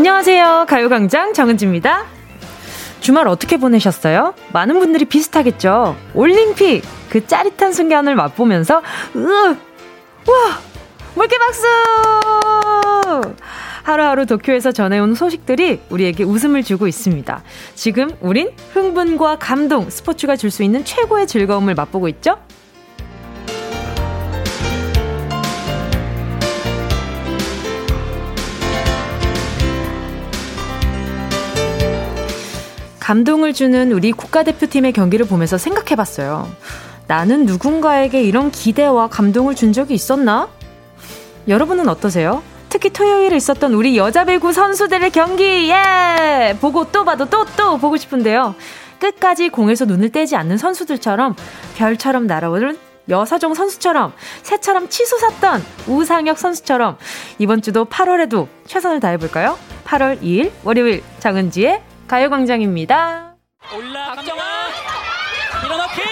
안녕하세요. 가요광장 정은지입니다. 주말 어떻게 보내셨어요? 많은 분들이 비슷하겠죠. 올림픽 그 짜릿한 순간을 맛보면서 으, 와, 물개 박수! 하루하루 도쿄에서 전해온 소식들이 우리에게 웃음을 주고 있습니다. 지금 우린 흥분과 감동, 스포츠가 줄 수 있는 최고의 즐거움을 맛보고 있죠? 감동을 주는 우리 국가대표팀의 경기를 보면서 생각해 봤어요. 나는 누군가에게 이런 기대와 감동을 준 적이 있었나? 여러분은 어떠세요? 특히 토요일에 있었던 우리 여자 배구 선수들의 경기, 예! 보고 또 봐도 또, 또 보고 싶은데요. 끝까지 공에서 눈을 떼지 않는 선수들처럼 별처럼 날아오는 여사정 선수처럼 새처럼 치솟았던 우상혁 선수처럼 이번 주도 8월에도 최선을 다해볼까요? 8월 2일 월요일 장은지의 가요광장입니다. 올라 강정아 밀어넣기!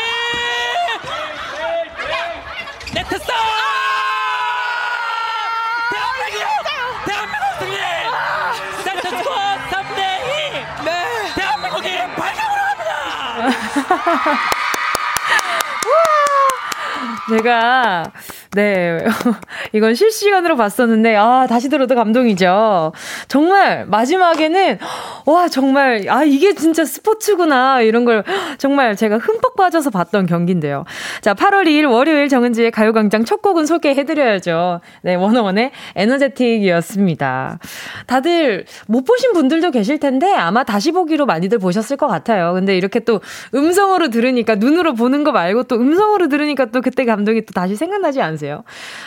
네트 스 대한민국 대한민국 승리! 세트 스코어 3대 2 네. 대한민국이 8강으로 갑니다! 제가 네. 이건 실시간으로 봤었는데, 아, 다시 들어도 감동이죠. 정말, 마지막에는, 와, 정말, 아, 이게 진짜 스포츠구나. 이런 걸 정말 제가 흠뻑 빠져서 봤던 경기인데요. 자, 8월 2일 월요일 정은지의 가요광장 첫 곡은 소개해드려야죠. 네, 원어원의 에너제틱이었습니다. 다들 못 보신 분들도 계실 텐데, 아마 다시 보기로 많이들 보셨을 것 같아요. 근데 이렇게 또 음성으로 들으니까, 눈으로 보는 거 말고 또 음성으로 들으니까 또 그때 감동이 또 다시 생각나지 않으세요? 아세요?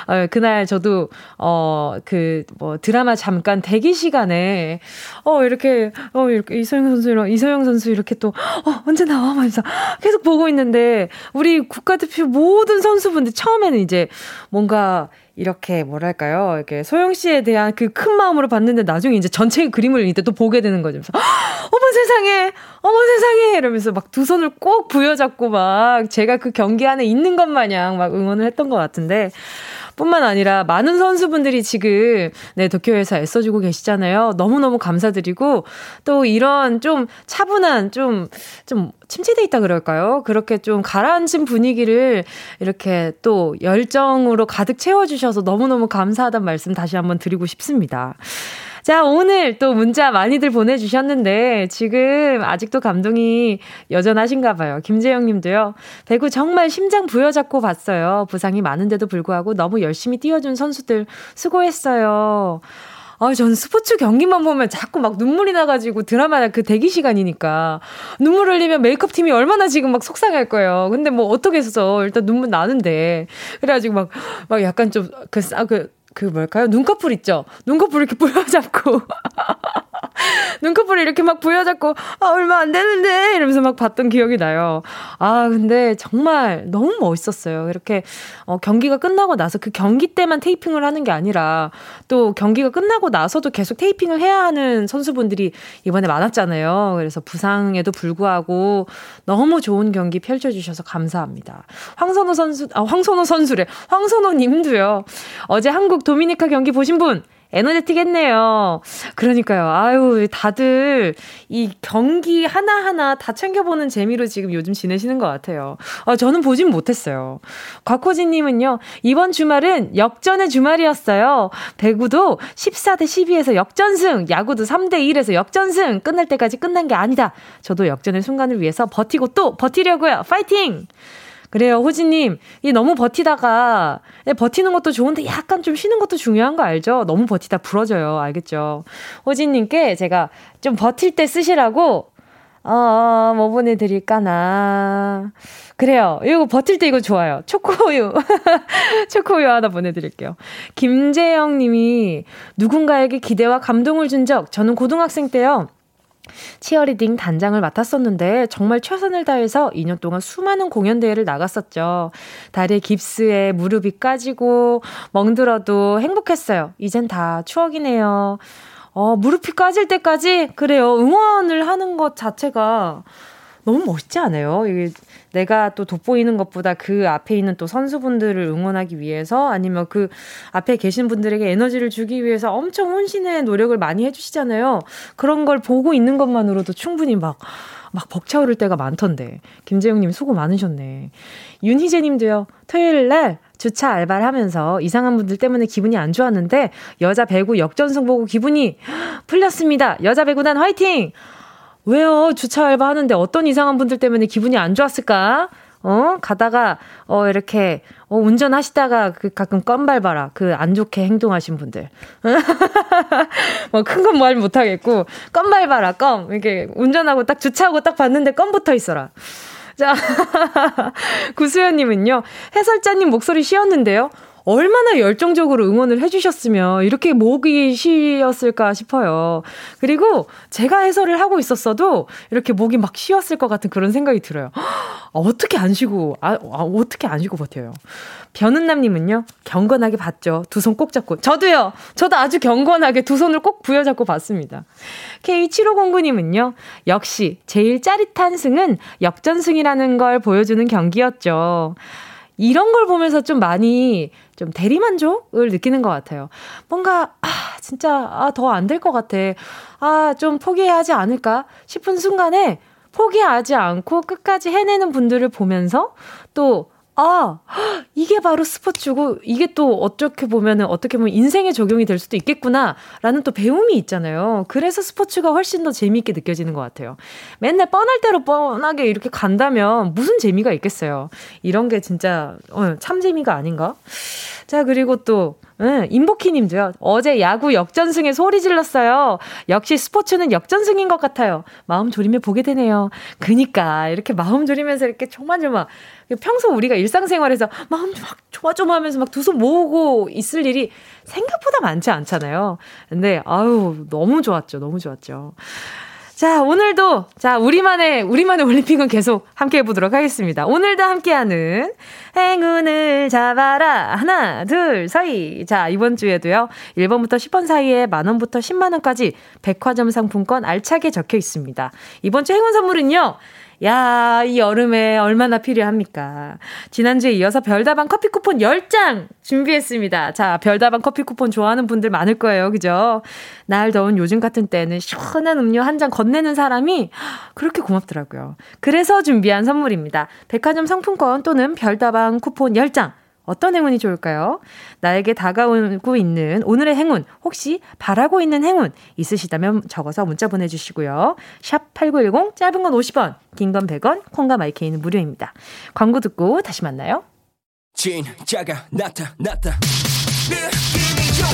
어, 그날 저도, 어, 그, 뭐, 드라마 잠깐 대기 시간에, 어, 이렇게, 어, 이렇게 이소영 선수랑, 이소영 선수 이렇게 또, 어, 언제 나와? 하면서 계속 보고 있는데, 우리 국가대표 모든 선수분들 처음에는 이제 뭔가, 이렇게 뭐랄까요? 이렇게 소영 씨에 대한 그 큰 마음으로 봤는데 나중에 이제 전체 그림을 이제 또 보게 되는 거죠. 그래서 어머 세상에, 어머 세상에 이러면서 막 두 손을 꼭 부여잡고 막 제가 그 경기 안에 있는 것 마냥 막 응원을 했던 것 같은데 뿐만 아니라 많은 선수분들이 지금 네, 도쿄에서 애써주고 계시잖아요. 너무너무 감사드리고 또 이런 좀 차분한 좀, 좀 침체돼 있다 그럴까요? 그렇게 좀 가라앉은 분위기를 이렇게 또 열정으로 가득 채워주셔서 너무너무 감사하다는 말씀 다시 한번 드리고 싶습니다. 자, 오늘 또 문자 많이들 보내주셨는데, 지금 아직도 감동이 여전하신가 봐요. 김재영 님도요. 배구 정말 심장 부여잡고 봤어요. 부상이 많은데도 불구하고 너무 열심히 뛰어준 선수들 수고했어요. 아, 저는 스포츠 경기만 보면 자꾸 막 눈물이 나가지고 드라마 그 대기 시간이니까 눈물 흘리면 메이크업 팀이 얼마나 지금 막 속상할 거예요. 근데 뭐 어떻게 해서 일단 눈물 나는데 그래가지고 막, 막 약간 좀 그, 아, 그, 그 뭘까요? 눈꺼풀 있죠? 눈꺼풀 이렇게 부여잡고. 눈꺼풀을 이렇게 막 부여잡고, 아, 얼마 안 되는데! 이러면서 막 봤던 기억이 나요. 아, 근데 정말 너무 멋있었어요. 이렇게, 어, 경기가 끝나고 나서 그 경기 때만 테이핑을 하는 게 아니라, 또 경기가 끝나고 나서도 계속 테이핑을 해야 하는 선수분들이 이번에 많았잖아요. 그래서 부상에도 불구하고 너무 좋은 경기 펼쳐주셔서 감사합니다. 황선호 선수, 아, 황선호 선수래. 황선호 님도요. 어제 한국 도미니카 경기 보신 분 에너제틱 했네요. 그러니까요. 아유, 다들 이 경기 하나하나 다 챙겨보는 재미로 지금 요즘 지내시는 것 같아요. 아, 저는 보진 못했어요. 곽호진님은요, 이번 주말은 역전의 주말이었어요. 배구도 14대 12에서 역전승, 야구도 3대 1에서 역전승, 끝날 때까지 끝난 게 아니다. 저도 역전의 순간을 위해서 버티고 또 버티려고요. 파이팅! 그래요, 호진님. 이 너무 버티다가, 네, 버티는 것도 좋은데 약간 좀 쉬는 것도 중요한 거 알죠? 너무 버티다 부러져요. 알겠죠? 호진님께 제가 좀 버틸 때 쓰시라고, 어, 뭐 보내드릴까나. 그래요. 이거 버틸 때 이거 좋아요. 초코우유. 초코우유 하나 보내드릴게요. 김재영 님이 누군가에게 기대와 감동을 준 적, 저는 고등학생 때요. 치어리딩 단장을 맡았었는데 정말 최선을 다해서 2년 동안 수많은 공연 대회를 나갔었죠. 다리에 깁스에 무릎이 까지고 멍들어도 행복했어요. 이젠 다 추억이네요. 어, 무릎이 까질 때까지 그래요. 응원을 하는 것 자체가 너무 멋있지 않아요? 이게 내가 또 돋보이는 것보다 그 앞에 있는 또 선수분들을 응원하기 위해서 아니면 그 앞에 계신 분들에게 에너지를 주기 위해서 엄청 혼신의 노력을 많이 해주시잖아요. 그런 걸 보고 있는 것만으로도 충분히 막, 막 벅차오를 때가 많던데. 김재영님 수고 많으셨네. 윤희재님도요, 토요일 날 주차 알바를 하면서 이상한 분들 때문에 기분이 안 좋았는데 여자 배구 역전승 보고 기분이 풀렸습니다. 여자 배구단 화이팅! 왜요? 주차 알바 하는데 어떤 이상한 분들 때문에 기분이 안 좋았을까? 어? 가다가, 어, 이렇게, 어, 운전하시다가 그 가끔 껌 밟아라. 그 안 좋게 행동하신 분들. 뭐 큰 건 말 못하겠고, 껌 밟아라, 껌. 이렇게 운전하고 딱 주차하고 딱 봤는데 껌 붙어 있어라. 자, 구수연님은요, 해설자님 목소리 쉬었는데요. 얼마나 열정적으로 응원을 해주셨으면 이렇게 목이 쉬었을까 싶어요. 그리고 제가 해설을 하고 있었어도 이렇게 목이 막 쉬었을 것 같은 그런 생각이 들어요. 아, 어떻게 안 쉬고, 아, 아, 어떻게 안 쉬고 버텨요. 변은남님은요, 경건하게 봤죠. 두 손 꼭 잡고. 저도요! 저도 아주 경건하게 두 손을 꼭 부여잡고 봤습니다. K7509님은요, 역시 제일 짜릿한 승은 역전승이라는 걸 보여주는 경기였죠. 이런 걸 보면서 좀 많이 좀 대리만족을 느끼는 것 같아요. 뭔가, 아, 진짜, 아, 더 안 될 것 같아. 아, 좀 포기해야 하지 않을까 싶은 순간에 포기하지 않고 끝까지 해내는 분들을 보면서 또 아, 이게 바로 스포츠고, 이게 또 어떻게 보면은, 어떻게 보면 인생에 적용이 될 수도 있겠구나, 라는 또 배움이 있잖아요. 그래서 스포츠가 훨씬 더 재미있게 느껴지는 것 같아요. 맨날 뻔할 대로 뻔하게 이렇게 간다면 무슨 재미가 있겠어요. 이런 게 진짜, 어, 참 재미가 아닌가? 자, 그리고 또, 응, 임복희 님도요. 어제 야구 역전승에 소리 질렀어요. 역시 스포츠는 역전승인 것 같아요. 마음 졸이며 보게 되네요. 그니까, 이렇게 마음 졸이면서 이렇게 조만조만. 평소 우리가 일상생활에서 마음 막 좋아좀 하면서 막 두 손 모으고 있을 일이 생각보다 많지 않잖아요. 근데, 아유, 너무 좋았죠. 너무 좋았죠. 자, 오늘도, 자, 우리만의, 우리만의 올림픽은 계속 함께 해보도록 하겠습니다. 오늘도 함께하는 행운을 잡아라. 하나, 둘, 서희. 자, 이번 주에도요, 1번부터 10번 사이에 만원부터 10만원까지 백화점 상품권 알차게 적혀 있습니다. 이번 주 행운 선물은요, 야, 이 여름에 얼마나 필요합니까? 지난주에 이어서 별다방 커피 쿠폰 10장 준비했습니다. 자, 별다방 커피 쿠폰 좋아하는 분들 많을 거예요. 그죠? 날 더운 요즘 같은 때는 시원한 음료 한 잔 건네는 사람이 그렇게 고맙더라고요. 그래서 준비한 선물입니다. 백화점 상품권 또는 별다방 쿠폰 10장. 어떤 행운이 좋을까요? 나에게 다가오고 있는 오늘의 행운, 혹시 바라고 있는 행운 있으시다면 적어서 문자 보내주시고요. 샵 8910, 짧은 건 50원, 긴 건 100원, 콩과 마이케이는 무료입니다. 광고 듣고 다시 만나요. 진짜가 나타났다. 느낌이 좋아.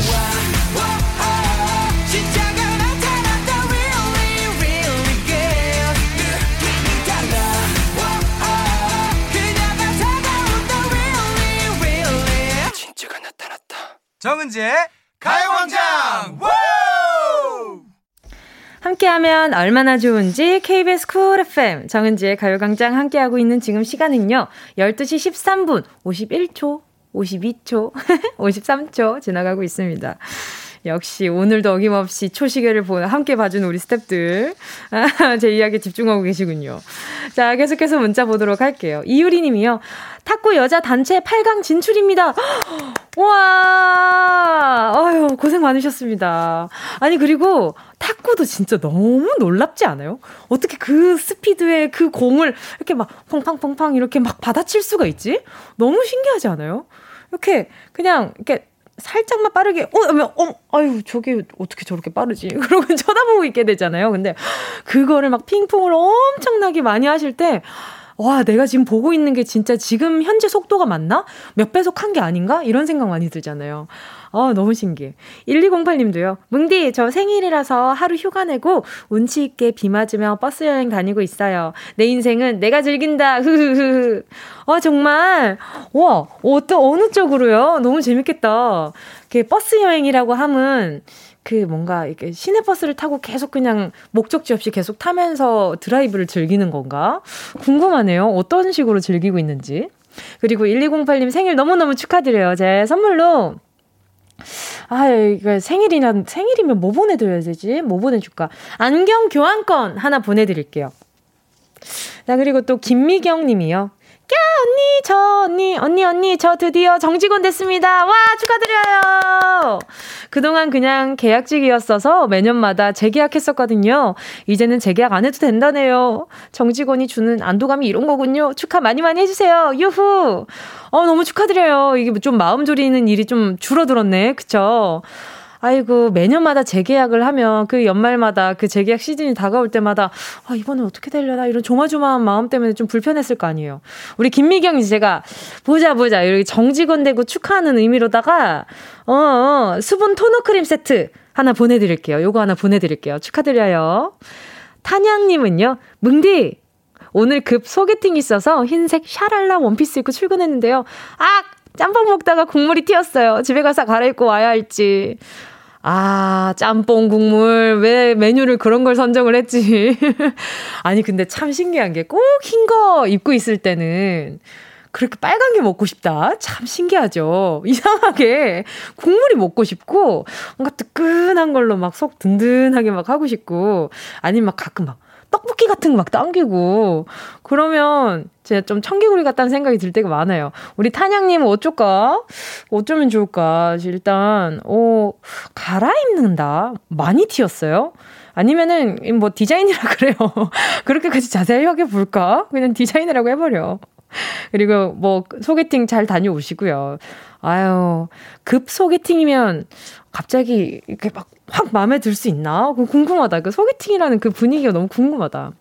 정은지의 가요광장! 함께하면 얼마나 좋은지 KBS 쿨 FM 정은지의 가요광장 함께하고 있는 지금 시간은요 12시 13분 51초 52초 53초 지나가고 있습니다. 역시 오늘도 어김없이 초시계를 보, 함께 봐준 우리 스탭들. 아, 제 이야기에 집중하고 계시군요. 자, 계속해서 문자 보도록 할게요. 이유리 님이요. 탁구 여자 단체 8강 진출입니다. 와! 아유, 고생 많으셨습니다. 아니, 그리고 탁구도 진짜 너무 놀랍지 않아요? 어떻게 그 스피드에 그 공을 이렇게 막 펑팡펑팡 이렇게 막 받아칠 수가 있지? 너무 신기하지 않아요? 이렇게 그냥 이렇게 살짝만 빠르게, 어, 하면, 어, 아유, 저게 어떻게 저렇게 빠르지? 그러고 쳐다보고 있게 되잖아요. 근데 그거를 막 핑퐁을 엄청나게 많이 하실 때, 와, 내가 지금 보고 있는 게 진짜 지금 현재 속도가 맞나? 몇 배속 한 게 아닌가? 이런 생각 많이 들잖아요. 아, 너무 신기해. 1208님도요. 뭉디, 저 생일이라서 하루 휴가 내고 운치 있게 비 맞으며 버스 여행 다니고 있어요. 내 인생은 내가 즐긴다. 흐흐흐. 아, 정말. 와, 어떤, 어느 쪽으로요? 너무 재밌겠다. 이렇게 버스 여행이라고 하면 그 뭔가 이렇게 시내버스를 타고 계속 그냥 목적지 없이 계속 타면서 드라이브를 즐기는 건가? 궁금하네요. 어떤 식으로 즐기고 있는지. 그리고 1208님 생일 너무너무 축하드려요. 제 선물로 아, 이거 생일이나, 생일이면 뭐 보내드려야 되지? 뭐 보내줄까? 안경 교환권 하나 보내드릴게요. 자, 그리고 또 김미경 님이요. 야, 언니, 저, 언니, 언니, 언니, 저 드디어 정직원 됐습니다. 와, 축하드려요! 그동안 그냥 계약직이었어서 매년마다 재계약했었거든요. 이제는 재계약 안 해도 된다네요. 정직원이 주는 안도감이 이런 거군요. 축하 많이 많이 해주세요. 유후! 어, 너무 축하드려요. 이게 좀 마음 졸이는 일이 좀 줄어들었네. 그쵸? 아이고, 매년마다 재계약을 하면 그 연말마다 그 재계약 시즌이 다가올 때마다 아, 이번엔 어떻게 되려나 이런 조마조마한 마음 때문에 좀 불편했을 거 아니에요. 우리 김미경이 제가 보자 보자 이렇게 정직원 되고 축하하는 의미로다가 어, 어 수분 토너 크림 세트 하나 보내드릴게요. 요거 하나 보내드릴게요. 축하드려요. 탄양님은요, 뭉디! 오늘 급 소개팅 있어서 흰색 샤랄라 원피스 입고 출근했는데요. 아! 짬뽕 먹다가 국물이 튀었어요. 집에 가서 갈아입고 와야 할지. 아, 짬뽕 국물. 왜 메뉴를 그런 걸 선정을 했지? 아니, 근데 참 신기한 게 꼭 흰 거 입고 있을 때는 그렇게 빨간 게 먹고 싶다? 참 신기하죠. 이상하게 국물이 먹고 싶고, 뭔가 뜨끈한 걸로 막 속 든든하게 막 하고 싶고, 아니면 막 가끔 막 떡볶이 같은 거 막 당기고, 그러면 제가 좀 청개구리 같다는 생각이 들 때가 많아요. 우리 탄양님은 어쩔까? 어쩌면 좋을까? 일단, 어, 갈아입는다? 많이 튀었어요? 아니면은, 뭐, 디자인이라 그래요. 그렇게까지 자세히 하게 볼까? 그냥 디자인이라고 해버려. 그리고 뭐, 소개팅 잘 다녀오시고요. 아유, 급 소개팅이면 갑자기 이렇게 막, 확 마음에 들 수 있나? 궁금하다. 그 소개팅이라는 그 분위기가 너무 궁금하다.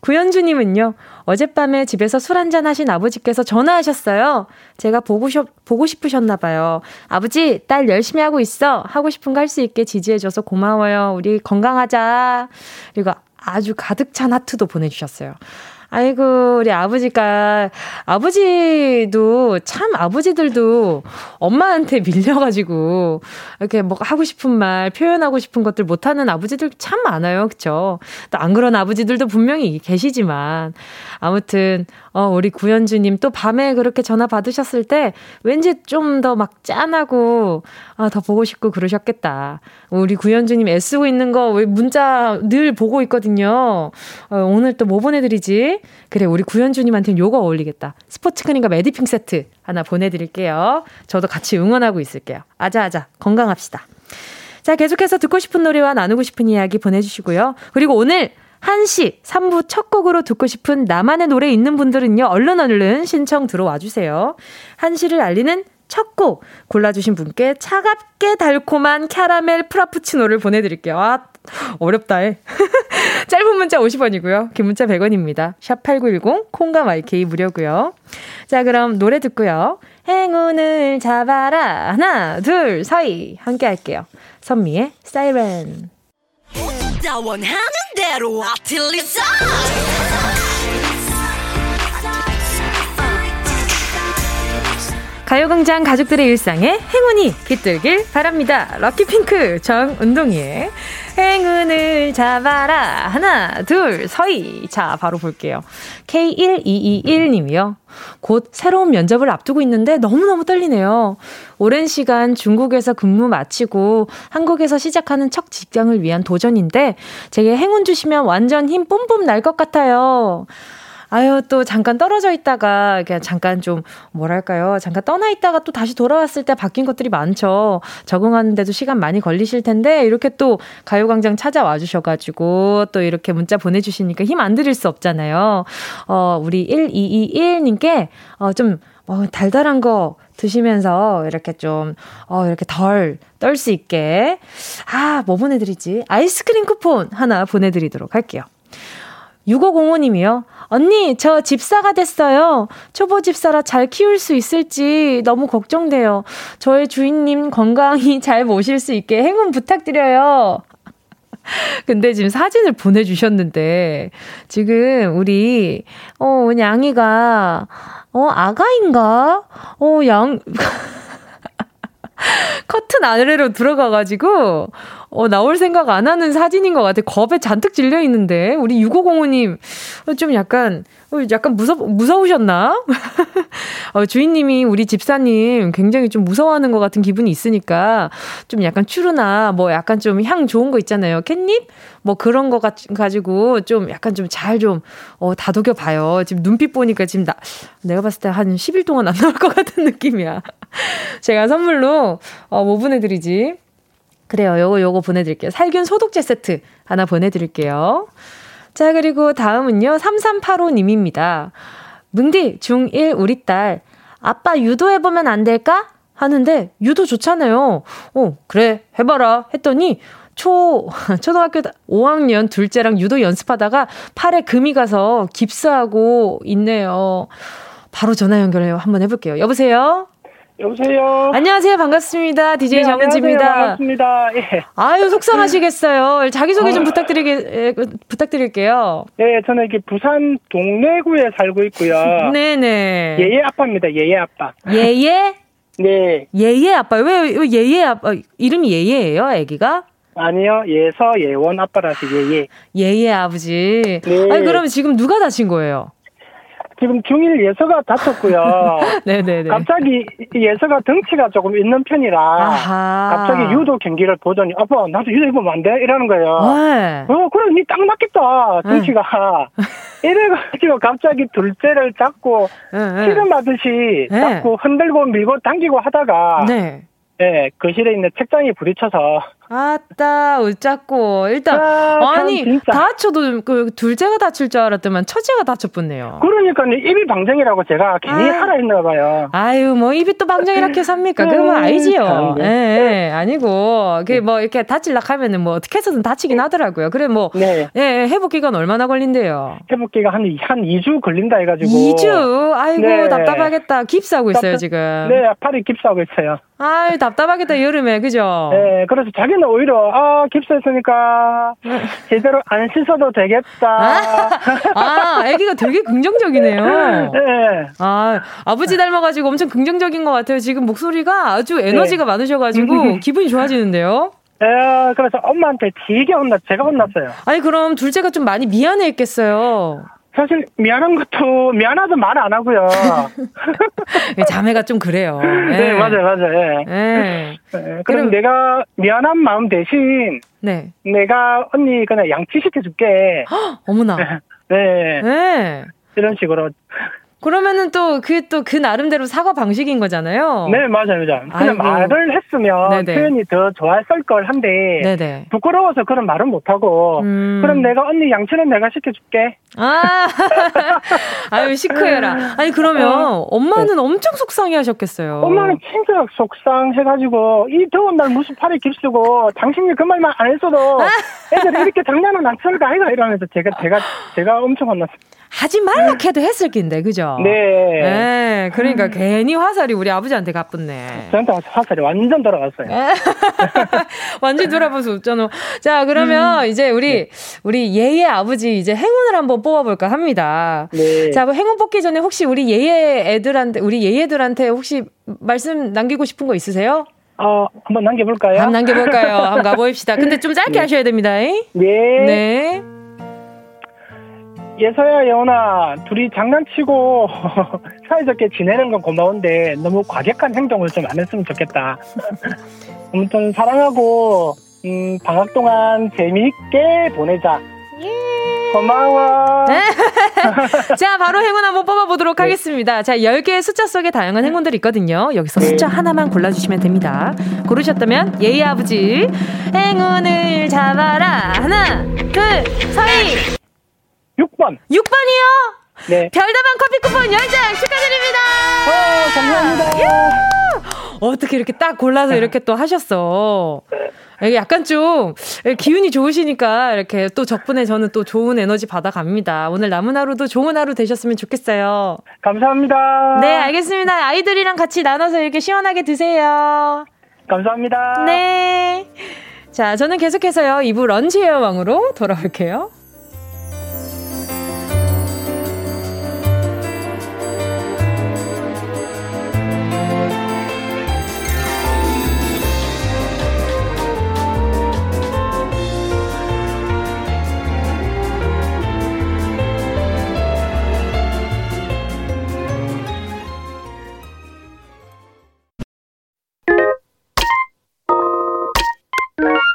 구현주님은요, 어젯밤에 집에서 술 한잔 하신 아버지께서 전화하셨어요. 제가 보고, 싶, 보고 싶으셨나봐요. 아버지, 딸 열심히 하고 있어. 하고 싶은 거 할 수 있게 지지해줘서 고마워요. 우리 건강하자. 그리고 아주 가득 찬 하트도 보내주셨어요. 아이고, 우리 아버지가, 아버지도, 참 아버지들도 엄마한테 밀려가지고, 이렇게 뭐 하고 싶은 말, 표현하고 싶은 것들 못하는 아버지들 참 많아요. 그쵸? 또 안 그런 아버지들도 분명히 계시지만, 아무튼, 어, 우리 구현주님 또 밤에 그렇게 전화 받으셨을 때 왠지 좀 더 막 짠하고, 아, 더 보고 싶고 그러셨겠다. 우리 구현주님 애쓰고 있는 거 문자 늘 보고 있거든요. 어, 오늘 또 뭐 보내드리지? 그래, 우리 구현주님한테는 요거 어울리겠다. 스포츠 크림과 매디핑 세트 하나 보내드릴게요. 저도 같이 응원하고 있을게요. 아자아자, 건강합시다. 자, 계속해서 듣고 싶은 노래와 나누고 싶은 이야기 보내주시고요. 그리고 오늘 1시 3부 첫 곡으로 듣고 싶은 나만의 노래 있는 분들은요, 얼른 얼른 신청 들어와 주세요. 1시를 알리는 첫 곡 골라주신 분께 차갑게 달콤한 캐러멜 프라푸치노를 보내드릴게요. 아, 어렵다 해. 짧은 문자 50원이고요. 긴 문자 100원입니다. 샵 8910, 콩과 my K 무료고요. 자, 그럼 노래 듣고요. 행운을 잡아라. 하나, 둘, 서희. 함께 할게요. 선미의 사이렌. 나 원하는 대로 아틀리사 가요광장 가족들의 일상에 행운이 깃들길 바랍니다. 럭키핑크 정운동이의 행운을 잡아라. 하나, 둘, 서희. 자, 바로 볼게요. K1221님이요. 곧 새로운 면접을 앞두고 있는데 너무너무 떨리네요. 오랜 시간 중국에서 근무 마치고 한국에서 시작하는 첫 직장을 위한 도전인데 제게 행운 주시면 완전 힘 뿜뿜 날 것 같아요. 아유, 또 잠깐 떨어져 있다가, 그냥 잠깐 좀, 뭐랄까요. 잠깐 떠나 있다가 또 다시 돌아왔을 때 바뀐 것들이 많죠. 적응하는데도 시간 많이 걸리실 텐데, 이렇게 또 가요광장 찾아와 주셔가지고, 또 이렇게 문자 보내주시니까 힘 안 드릴 수 없잖아요. 어, 우리 1221님께, 어, 좀, 어, 달달한 거 드시면서 이렇게 좀, 어, 이렇게 덜 떨 수 있게. 아, 뭐 보내드리지? 아이스크림 쿠폰 하나 보내드리도록 할게요. 6505님이요. 언니, 저 집사가 됐어요. 초보 집사라 잘 키울 수 있을지 너무 걱정돼요. 저의 주인님 건강히 잘 모실 수 있게 행운 부탁드려요. 근데 지금 사진을 보내주셨는데, 지금 우리, 어, 양이가, 어, 아가인가? 어, 양, 커튼 아래로 들어가가지고, 어, 나올 생각 안 하는 사진인 것 같아. 겁에 잔뜩 질려 있는데. 우리 6505님, 어, 좀 약간, 어, 약간 무서, 무서우셨나? 어, 주인님이 우리 집사님 굉장히 좀 무서워하는 것 같은 기분이 있으니까 좀 약간 추루나 뭐 약간 좀 향 좋은 거 있잖아요. 캣닙? 뭐 그런 거 가, 가지고 좀 약간 좀 잘 좀, 어, 다독여 봐요. 지금 눈빛 보니까 지금 나, 내가 봤을 때 한 10일 동안 안 나올 것 같은 느낌이야. 제가 선물로, 어, 뭐 보내드리지? 그래요. 요거, 요거 보내드릴게요. 살균 소독제 세트 하나 보내드릴게요. 자, 그리고 다음은요. 3385님입니다. 뭉디, 중1 우리 딸. 아빠 유도해보면 안 될까? 하는데, 유도 좋잖아요. 어, 그래, 해봐라. 했더니, 초, 초등학교 5학년 둘째랑 유도 연습하다가 팔에 금이 가서 깁스하고 있네요. 바로 전화 연결해요. 한번 해볼게요. 여보세요? 여보세요. 안녕하세요. 반갑습니다. DJ 네, 정은지입니다. 반갑습니다. 예. 아유, 속상하시겠어요. 자기소개 좀 아. 부탁드리게, 부탁드릴게요. 네, 저는 이게 부산 동래구에 살고 있고요. 네네. 예예 아빠입니다. 예예 아빠. 예예? 네. 예예 아빠. 왜, 왜 예예 아빠? 이름이 예예예요, 아기가? 아니요, 예서 예원 아빠라서 예예. 예예 아버지. 네. 아니, 그러면 지금 누가 다친 거예요? 지금 중일 예서가 다쳤고요. 네네네. 갑자기 예서가 덩치가 조금 있는 편이라 아하. 갑자기 유도 경기를 보더니 아빠 나도 유도 해보면 안 돼? 이러는 거예요. 네. 어 그래 니 딱 맞겠다 덩치가. 네. 이래가지고 갑자기 둘째를 잡고 네, 씨름하듯이 네. 잡고 흔들고 밀고 당기고 하다가 네. 네, 거실에 있는 책장이 부딪혀서 아따, 웃자고. 일단, 아, 니 다쳐도 그 둘째가 다칠 줄 알았더만 첫째가 다쳤겠네요. 그러니까 입이 방정이라고 제가 괜히 아. 살아있나 봐요. 아유, 뭐 입이 또 방정이라게 삽니까? 그건 뭐 아니지요. 예, 예, 아니고, 그게 뭐 이렇게 다칠라 하면은 뭐 어떻게 해서든 다치긴 네. 하더라고요. 그래, 뭐, 네. 예, 예, 회복 기간 얼마나 걸린대요? 회복 기간 한, 한 2주 걸린다 해 가지고. 2주? 아이고, 네. 답답하겠다. 깁스하고 있어요, 지금. 네, 팔이 깁스하고 있어요. 아유, 답답하겠다, 여름에, 그죠? 네, 그래서 자기는 저는 오히려 아 깁스했으니까 제대로 안 씻어도 되겠다. 아, 아기가 되게 긍정적이네요. 네. 아 아버지 닮아가지고 엄청 긍정적인 것 같아요. 지금 목소리가 아주 에너지가 네. 많으셔가지고 기분이 좋아지는데요. 네, 그래서 엄마한테 되게 혼났, 제가 혼났어요. 아니, 그럼 둘째가 좀 많이 미안해 했겠어요. 사실 미안한 것도 미안하도 말 안 하고요. 자매가 좀 그래요. 네, 네 맞아요, 맞아요. 네. 네. 네. 그럼, 그럼 내가 미안한 마음 대신 네. 내가 언니 그냥 양치시켜 줄게. 어머나. 네. 네. 이런 식으로 그러면은 또 그 또그 그 나름대로 사과 방식인 거잖아요. 네, 맞아요, 맞아요. 그냥 말을 했으면 네네. 표현이 더 좋았을 걸 한데 네네. 부끄러워서 그런 말은 못 하고 음. 그럼 내가 언니 양치는 내가 시켜줄게. 아, 아유 시크해라. 아니 그러면 어. 엄마는 네. 엄청 속상해하셨겠어요. 엄마는 진짜 속상해가지고 이 더운 날 무슨 팔에 깁쓰고 당신이 그 말만 안 했어도 애들 이렇게 장난은 안 칠까 아이가 이러면서 제가 제가 제가 엄청 혼났어요. 하지 말라 해도 했을 낀데, 그죠? 네. 네. 그러니까 음. 괜히 화살이 우리 아버지한테 가뿐네. 저한테 화살이 완전 돌아갔어요. 완전 돌아봐서 웃잖아. 자, 그러면 음. 이제 우리, 네. 우리 예예 아버지 이제 행운을 한번 뽑아볼까 합니다. 네. 자, 뭐 행운 뽑기 전에 혹시 우리 예예 애들한테, 우리 예예들한테 혹시 말씀 남기고 싶은 거 있으세요? 어, 한번 남겨볼까요? 한번 남겨볼까요? 한번 가보입시다. 근데 좀 짧게 네. 하셔야 됩니다. 네. 네. 예서야 예원아 둘이 장난치고 사이좋게 지내는 건 고마운데 너무 과격한 행동을 좀 안 했으면 좋겠다. 아무튼 사랑하고 음, 방학 동안 재미있게 보내자. 예. 고마워. 자, 바로 행운 한번 뽑아보도록 네. 하겠습니다. 자, 10개의 숫자 속에 다양한 행운들이 있거든요. 여기서 숫자 네. 하나만 골라주시면 됩니다. 고르셨다면, 예의 아버지, 행운을 잡아라. 하나, 둘, 서희. 6번. 6번이요? 네. 별다방 커피 쿠폰 10장 축하드립니다. 어, 감사합니다. 어떻게 이렇게 딱 골라서 이렇게 또 하셨어. 약간 좀 기운이 좋으시니까 이렇게 또 덕분에 저는 또 좋은 에너지 받아갑니다. 오늘 남은 하루도 좋은 하루 되셨으면 좋겠어요. 감사합니다. 네, 알겠습니다. 아이들이랑 같이 나눠서 이렇게 시원하게 드세요. 감사합니다. 네. 자, 저는 계속해서요. 2부 런치의 왕으로 돌아올게요.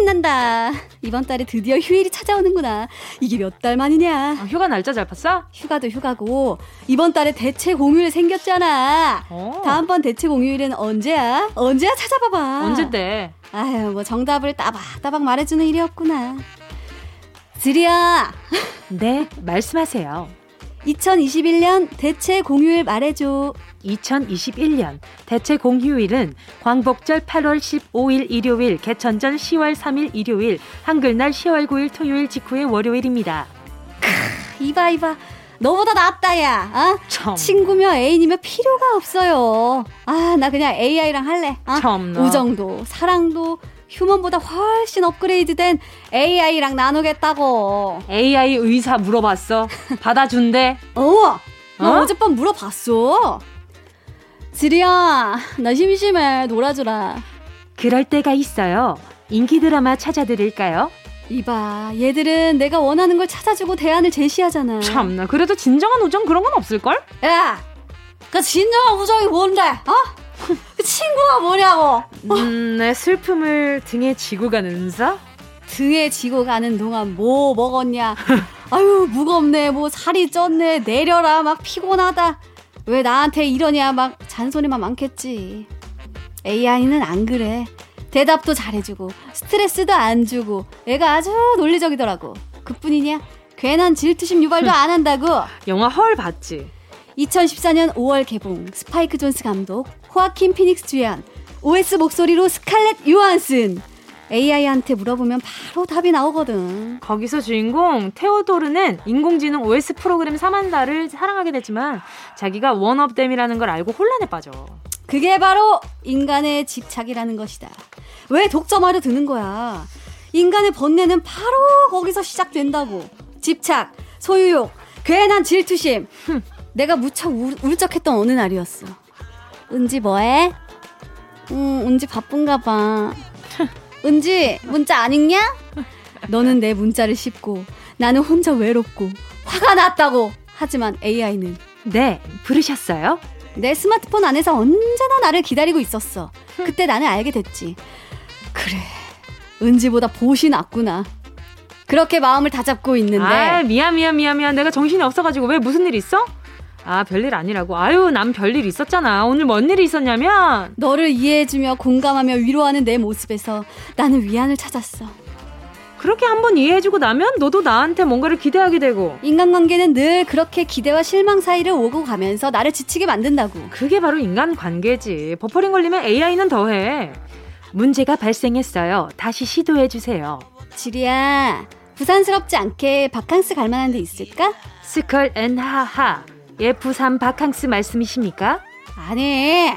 신난다. 이번 달에 드디어 휴일이 찾아오는구나. 이게 몇 달 만이냐. 아, 휴가 날짜 잘 봤어? 휴가도 휴가고 이번 달에 대체 공휴일 생겼잖아. 오. 어. 다음번 대체 공휴일은 언제야? 언제야 찾아봐봐. 언제때? 아유 뭐 정답을 따박따박 말해주는 일이었구나. 지리야. 네 말씀하세요. 2021년 대체 공휴일 말해줘. 2021년 대체 공휴일은 광복절 8월 15일 일요일, 개천절 10월 3일 일요일, 한글날 10월 9일 토요일 직후의 월요일입니다. 크, 이봐 이봐. 너보다 낫다 야. 어? 참. 친구며 애인이며 필요가 없어요. 아, 나 그냥 AI랑 할래. 어? 우정도, 사랑도 휴먼보다 훨씬 업그레이드된 AI랑 나누겠다고. AI 의사 물어봤어? 받아준대? 어. 어? 어젯밤 물어봤어. 지리야, 나 심심해. 놀아주라. 그럴 때가 있어요. 인기 드라마 찾아드릴까요? 이봐, 얘들은 내가 원하는 걸 찾아주고 대안을 제시하잖아. 참나, 그래도 진정한 우정 그런 건 없을걸? 야! 그 진정한 우정이 뭔데? 어? 그 친구가 뭐냐고? 음, 내 슬픔을 등에 지고 가는 은사? 등에 지고 가는 동안 뭐 먹었냐? 아유, 무겁네. 뭐 살이 쪘네. 내려라. 막 피곤하다. 왜 나한테 이러냐 막 잔소리만 많겠지. AI는 안 그래. 대답도 잘해주고 스트레스도 안 주고 애가 아주 논리적이더라고. 그뿐이냐? 괜한 질투심 유발도 안 한다고. 영화 Her 봤지? 2014년 5월 개봉 스파이크 존스 감독 호아킨 피닉스 주연 OS 목소리로 스칼렛 요한슨 AI한테 물어보면 바로 답이 나오거든. 거기서 주인공 테오도르는 인공지능 OS 프로그램 사만다를 사랑하게 되지만 자기가 원업댐이라는 걸 알고 혼란에 빠져. 그게 바로 인간의 집착이라는 것이다. 왜 독점하려 드는 거야? 인간의 번뇌는 바로 거기서 시작된다고. 집착, 소유욕, 괜한 질투심. 내가 무척 우, 울적했던 어느 날이었어. 은지 뭐해? 응, 은지 바쁜가 봐. 은지, 문자 안 읽냐? 너는 내 문자를 씹고 나는 혼자 외롭고 화가 났다고. 하지만 AI는 네, 부르셨어요? 내 스마트폰 안에서 언제나 나를 기다리고 있었어. 그때 나는 알게 됐지. 그래. 은지보다 보시 낫구나. 그렇게 마음을 다잡고 있는데. 아, 미안, 미안, 미안, 미안. 내가 정신이 없어가지고 왜 무슨 일 있어? 아, 별일 아니라고. 아유, 난 별일 있었잖아. 오늘 뭔 일이 있었냐면 너를 이해해주며 공감하며 위로하는 내 모습에서 나는 위안을 찾았어. 그렇게 한번 이해해주고 나면 너도 나한테 뭔가를 기대하게 되고 인간관계는 늘 그렇게 기대와 실망 사이를 오고 가면서 나를 지치게 만든다고 그게 바로 인간관계지 버퍼링 걸리면 AI는 더해 문제가 발생했어요 다시 시도해주세요 지니야 부산스럽지 않게 바캉스 갈 만한 데 있을까? 스컬 앤 하하의 부산 바캉스 말씀이십니까? 아니,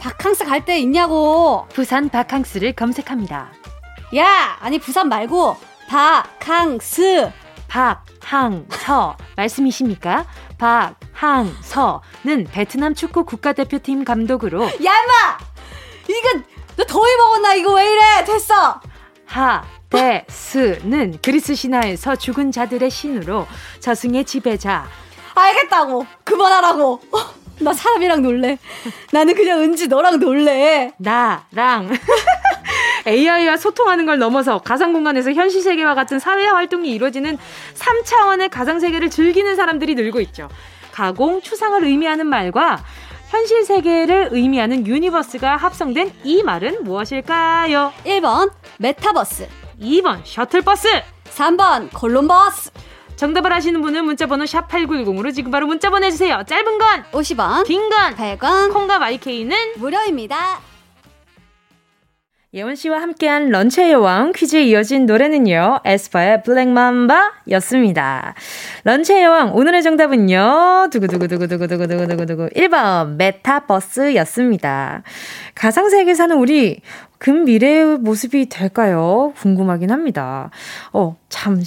바캉스 갈 때 있냐고. 부산 바캉스를 검색합니다. 야, 아니 부산 말고 바캉스. 박항서 말씀이십니까? 박항서는 베트남 축구 국가대표팀 감독으로 야마! 이거 너 더위 먹었나 이거 왜 이래? 됐어. 하 데스는 그리스 신화에서 죽은 자들의 신으로 저승의 지배자 알겠다고. 그만하라고. 어, 나 사람이랑 놀래. 나는 그냥 은지 너랑 놀래. 나랑. AI와 소통하는 걸 넘어서 가상 공간에서 현실 세계와 같은 사회 활동이 이루어지는 3차원의 가상 세계를 즐기는 사람들이 늘고 있죠. 가공, 추상을 의미하는 말과 현실 세계를 의미하는 universe가 합성된 이 말은 무엇일까요? 1번 메타버스 2번 셔틀버스 3번 콜롬버스 정답을 아시는 분은 문자번호 샵 8910으로 지금 바로 문자 보내주세요. 짧은 건 50원, 긴 건 100원, 콩과 my K는 무료입니다. 예원 씨와 함께한 런치의 여왕 퀴즈에 이어진 노래는요, 에스파의 블랙맘바 였습니다. 런치의 여왕, 오늘의 정답은요, 두구두구두구두구두구두구두구 1번, 메타버스 였습니다. 가상세계 사는 우리, 금 미래의 모습이 될까요? 궁금하긴 합니다. 어, 참,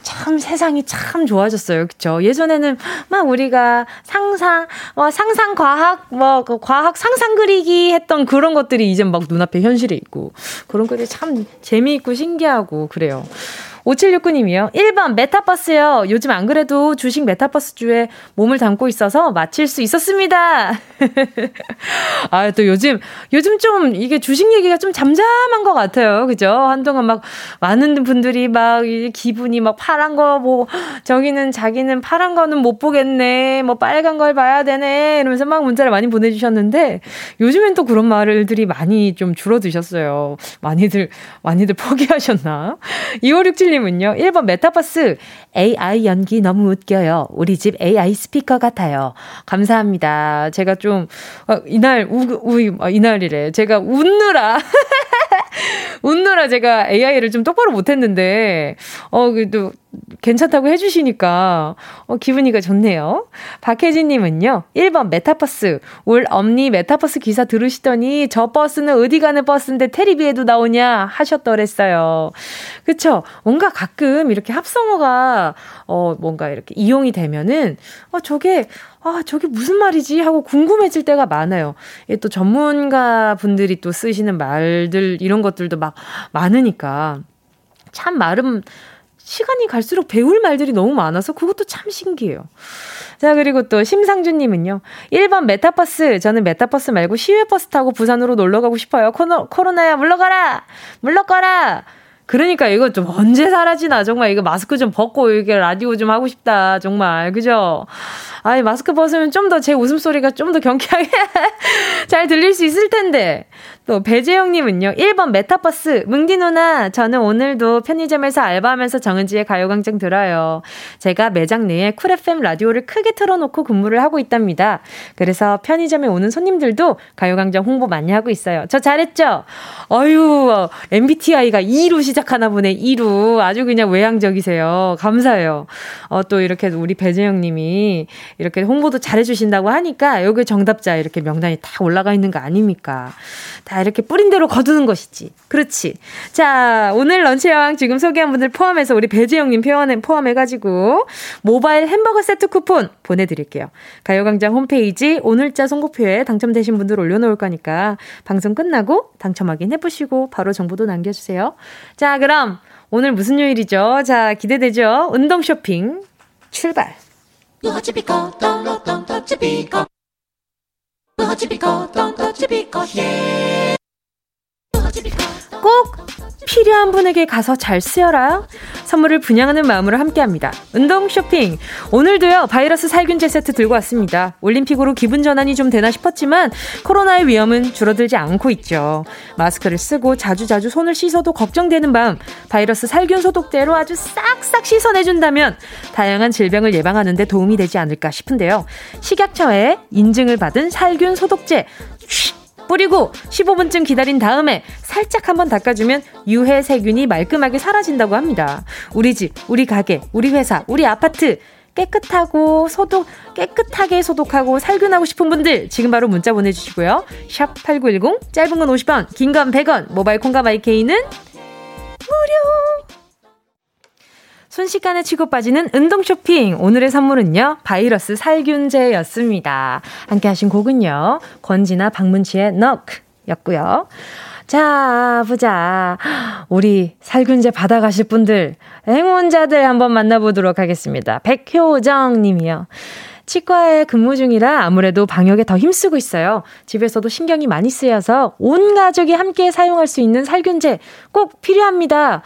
참 세상이 참 좋아졌어요. 그쵸? 예전에는 막 우리가 상상, 뭐 상상 과학, 뭐 그 과학 상상 그리기 했던 그런 것들이 이제 막 눈앞에 현실에 있고 그런 것들이 참 재미있고 신기하고 그래요. 5769님이요. 1번 메타버스요. 요즘 안 그래도 주식 메타버스주에 몸을 담고 있어서 마칠 수 있었습니다. 아, 또 요즘, 요즘 좀 이게 주식 얘기가 좀 잠잠한 것 같아요. 그죠? 한동안 막 많은 분들이 막 기분이 막 파란 거 뭐, 저기는 자기는 파란 거는 못 보겠네. 뭐 빨간 걸 봐야 되네. 이러면서 막 문자를 많이 보내주셨는데 요즘엔 또 그런 말들이 많이 좀 줄어드셨어요. 많이들, 많이들 포기하셨나? 2567님 님은요. 1번 메타버스 AI 연기 너무 웃겨요. 우리 집 AI 스피커 같아요. 감사합니다. 제가 좀 어, 이날 우, 우 어, 이날이래. 제가 웃느라 웃느라 제가 AI를 좀 똑바로 못했는데 어 그래도 괜찮다고 해주시니까 어, 기분이가 좋네요. 박혜진님은요, 1번 메타버스. 울 엄니 메타버스 기사 들으시더니 저 버스는 어디 가는 버스인데 테리비에도 나오냐 하셨더랬어요. 그쵸? 뭔가 가끔 이렇게 합성어가, 어, 뭔가 이렇게 이용이 되면은, 어, 저게, 아, 저게 무슨 말이지? 하고 궁금해질 때가 많아요. 또 전문가 분들이 또 쓰시는 말들, 이런 것들도 막 많으니까. 참 말은, 시간이 갈수록 배울 말들이 너무 많아서 그것도 참 신기해요. 자, 그리고 또 심상준님은요. 1번 메타버스. 저는 메타버스 말고 시외버스 타고 부산으로 놀러 가고 싶어요. 코너, 코로나야, 물러가라! 물러가라! 그러니까 이거 좀 언제 사라지나 정말 이거 마스크 좀 벗고 이게 라디오 좀 하고 싶다 정말 그죠? 아이 마스크 벗으면 좀 더 제 웃음소리가 좀 더 경쾌하게 잘 들릴 수 있을 텐데 또 배재영님은요. 1번 메타버스. 응디 누나, 저는 오늘도 편의점에서 알바하면서 정은지의 가요광장 들어요. 제가 매장 내에 Cool FM 라디오를 크게 틀어놓고 근무를 하고 있답니다. 그래서 편의점에 오는 손님들도 가요광장 홍보 많이 하고 있어요. 저 잘했죠? 어유 MBTI가 2로 시작하나 보네. 2로. 아주 그냥 외향적이세요. 감사해요. 어, 또 이렇게 우리 배재영님이 이렇게 홍보도 잘해주신다고 하니까 여기 정답자 이렇게 명단이 다 올라가 있는 거 아닙니까? 다 이렇게 뿌린 대로 거두는 것이지. 그렇지. 자, 오늘 런치 여왕 지금 소개한 분들 포함해서 우리 배지영님 표현에 포함해가지고 모바일 햄버거 세트 쿠폰 보내드릴게요. 가요광장 홈페이지 오늘자 선곡표에 당첨되신 분들 올려놓을 거니까 방송 끝나고 당첨 확인해보시고 바로 정보도 남겨주세요. 자, 그럼 오늘 무슨 요일이죠? 자, 기대되죠? 운동 쇼핑 출발. ちびこ、どんとちびこ、ひえー。こ 필요한 분에게 가서 잘 쓰여라. 선물을 분양하는 마음으로 함께 합니다. 운동 쇼핑. 오늘도요 바이러스 살균제 세트 들고 왔습니다. 올림픽으로 기분 전환이 좀 되나 싶었지만 코로나의 위험은 줄어들지 않고 있죠. 마스크를 쓰고 자주자주 손을 씻어도 걱정되는 마음 바이러스 살균 소독제로 아주 싹싹 씻어내준다면 다양한 질병을 예방하는 데 도움이 되지 않을까 싶은데요. 식약처에 인증을 받은 살균 소독제. 뿌리고 15분쯤 기다린 다음에 살짝 한번 닦아주면 유해 세균이 말끔하게 사라진다고 합니다. 우리 집, 우리 가게, 우리 회사, 우리 아파트 깨끗하고 소독 깨끗하게 소독하고 살균하고 싶은 분들 지금 바로 문자 보내주시고요. 샵 #8910 짧은 건 50원, 긴 건 100원, 모바일 콩과 마이케이는 무료. 순식간에 치고 빠지는 운동 쇼핑. 오늘의 선물은요, 바이러스 살균제였습니다. 함께 하신 곡은요, 권지나 박문치의 넉 였고요. 자, 보자. 우리 살균제 받아가실 분들, 행운자들 한번 만나보도록 하겠습니다. 백효정 님이요. 치과에 근무 중이라 아무래도 방역에 더 힘쓰고 있어요. 집에서도 신경이 많이 쓰여서 온 가족이 함께 사용할 수 있는 살균제 꼭 필요합니다.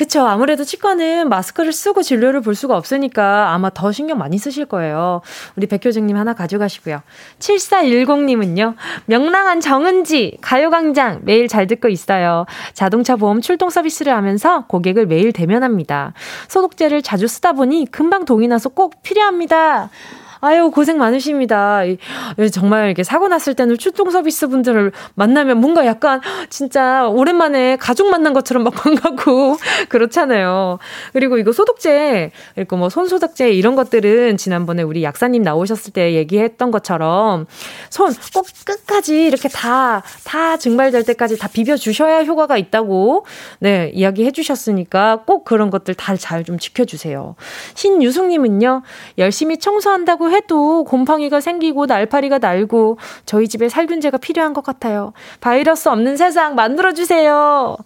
그쵸. 아무래도 치과는 마스크를 쓰고 진료를 볼 수가 없으니까 아마 더 신경 많이 쓰실 거예요. 우리 백효정님 하나 가져가시고요. 7410님은요. 명랑한 정은지, 가요광장 매일 잘 듣고 있어요. 자동차 보험 출동 서비스를 하면서 고객을 매일 대면합니다. 소독제를 자주 쓰다 보니 금방 동이 나서 꼭 필요합니다. 아유, 고생 많으십니다. 정말 이렇게 사고 났을 때는 출동 서비스 분들을 만나면 뭔가 약간 진짜 오랜만에 가족 만난 것처럼 막 반갑고 그렇잖아요. 그리고 이거 소독제, 그리고 뭐 손소독제 이런 것들은 지난번에 우리 약사님 나오셨을 때 얘기했던 것처럼 손 꼭 끝까지 이렇게 다, 다 증발될 때까지 다 비벼주셔야 효과가 있다고 네, 이야기해 주셨으니까 꼭 그런 것들 다 잘 좀 지켜주세요. 신유숙님은요, 열심히 청소한다고 해도 곰팡이가 생기고 날파리가 날고 저희 집에 살균제가 필요한 것 같아요. 바이러스 없는 세상 만들어주세요.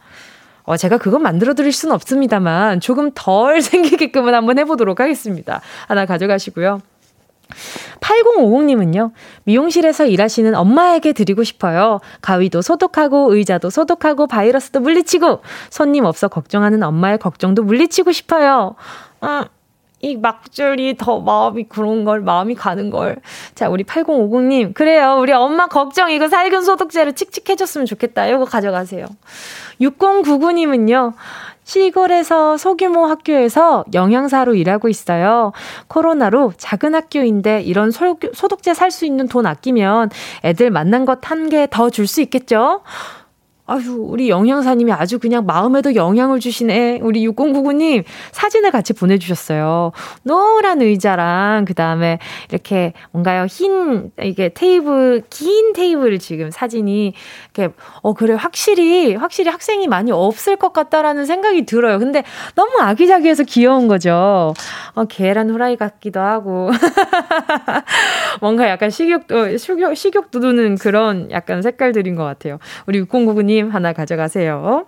어, 제가 그건 만들어 드릴 수는 없습니다만 조금 덜 생기게끔은 한번 해보도록 하겠습니다. 하나 가져가시고요. 8050님은요, 미용실에서 일하시는 엄마에게 드리고 싶어요. 가위도 소독하고, 의자도 소독하고, 바이러스도 물리치고, 손님 없어 걱정하는 엄마의 걱정도 물리치고 싶어요. 아, 이 막줄이 더 마음이 그런 걸, 마음이 가는 걸. 자, 우리 8050님. 그래요. 우리 엄마 걱정 이거 살균 소독제로 칙칙해졌으면 좋겠다. 이거 가져가세요. 6099님은요. 시골에서 소규모 학교에서 영양사로 일하고 있어요. 코로나로 작은 학교인데 이런 소, 소독제 살 수 있는 돈 아끼면 애들 만난 것 한 개 더 줄 수 있겠죠? 아유, 우리 영양사님이 아주 그냥 마음에도 영향을 주시네. 우리 6099님 사진을 같이 보내주셨어요. 노란 의자랑 그 다음에 이렇게 뭔가요 흰 이게 테이블 긴 테이블 지금 사진이 이렇게 어 그래 확실히 확실히 학생이 많이 없을 것 같다라는 생각이 들어요. 근데 너무 아기자기해서 귀여운 거죠. 어 계란 후라이 같기도 하고 뭔가 약간 식욕도 식욕 식욕 돋우는 그런 약간 색깔들인 것 같아요. 우리 6099님 님 하나 가져가세요.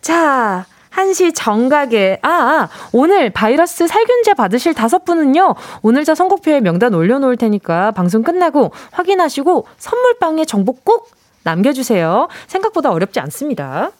자, 한시 정각에, 아, 아, 오늘 바이러스 살균제 받으실 다섯 분은요, 오늘 자 선곡표에 명단 올려놓을 테니까 방송 끝나고 확인하시고 선물방에 정보 꼭 남겨주세요. 생각보다 어렵지 않습니다.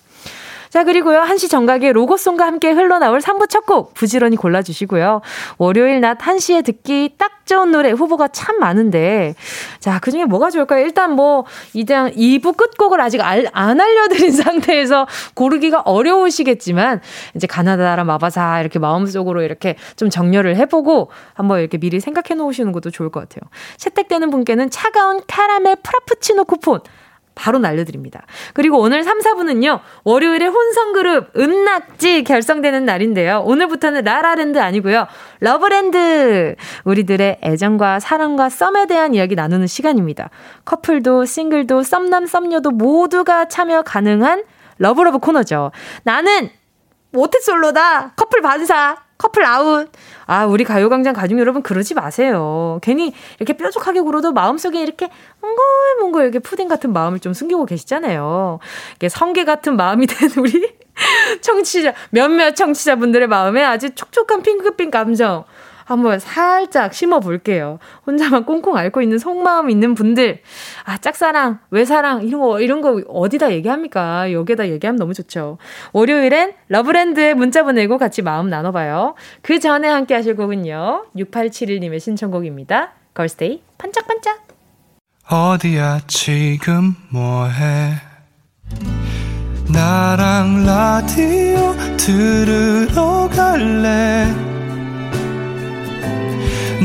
자, 그리고요. 한시 정각의 로고송과 함께 흘러나올 3부 첫 곡 부지런히 골라주시고요. 월요일 낮 1시에 듣기 딱 좋은 노래 후보가 참 많은데, 자, 그 중에 뭐가 좋을까요? 일단 뭐, 이장 2부 끝곡을 아직 알, 안 알려드린 상태에서 고르기가 어려우시겠지만, 이제 가나다라 마바사 이렇게 마음속으로 이렇게 좀 정렬을 해보고, 한번 이렇게 미리 생각해 놓으시는 것도 좋을 것 같아요. 채택되는 분께는 차가운 카라멜 프라푸치노 쿠폰, 바로 날려드립니다. 그리고 오늘 3, 4부는요, 월요일에 혼성그룹 은낙지 결성되는 날인데요. 오늘부터는 라라랜드 아니고요. 러브랜드! 우리들의 애정과 사랑과 썸에 대한 이야기 나누는 시간입니다. 커플도 싱글도 썸남 썸녀도 모두가 참여 가능한 러브러브 코너죠. 나는 모태솔로다! 커플 반사! 커플 아웃. 아, 우리 가요광장 가족 여러분 그러지 마세요. 괜히 이렇게 뾰족하게 굴어도 마음속에 이렇게 몽글몽글 이렇게 푸딩 같은 마음을 좀 숨기고 계시잖아요. 이게 성게 같은 마음이 된 우리 청취자, 몇몇 청취자분들의 마음에 아주 촉촉한 핑크빛 감정. 한번 살짝 심어 볼게요. 혼자만 꽁꽁 앓고 있는 속마음 있는 분들, 아, 짝사랑, 외사랑, 이런 거, 이런 거 어디다 얘기합니까? 여기에다 얘기하면 너무 좋죠. 월요일엔 러브랜드에 문자 보내고 같이 마음 나눠봐요. 그 전에 함께 하실 곡은요. 6871님의 신청곡입니다. 걸스데이, 반짝반짝. 어디야, 지금 뭐해? 나랑 라디오 들으러 갈래?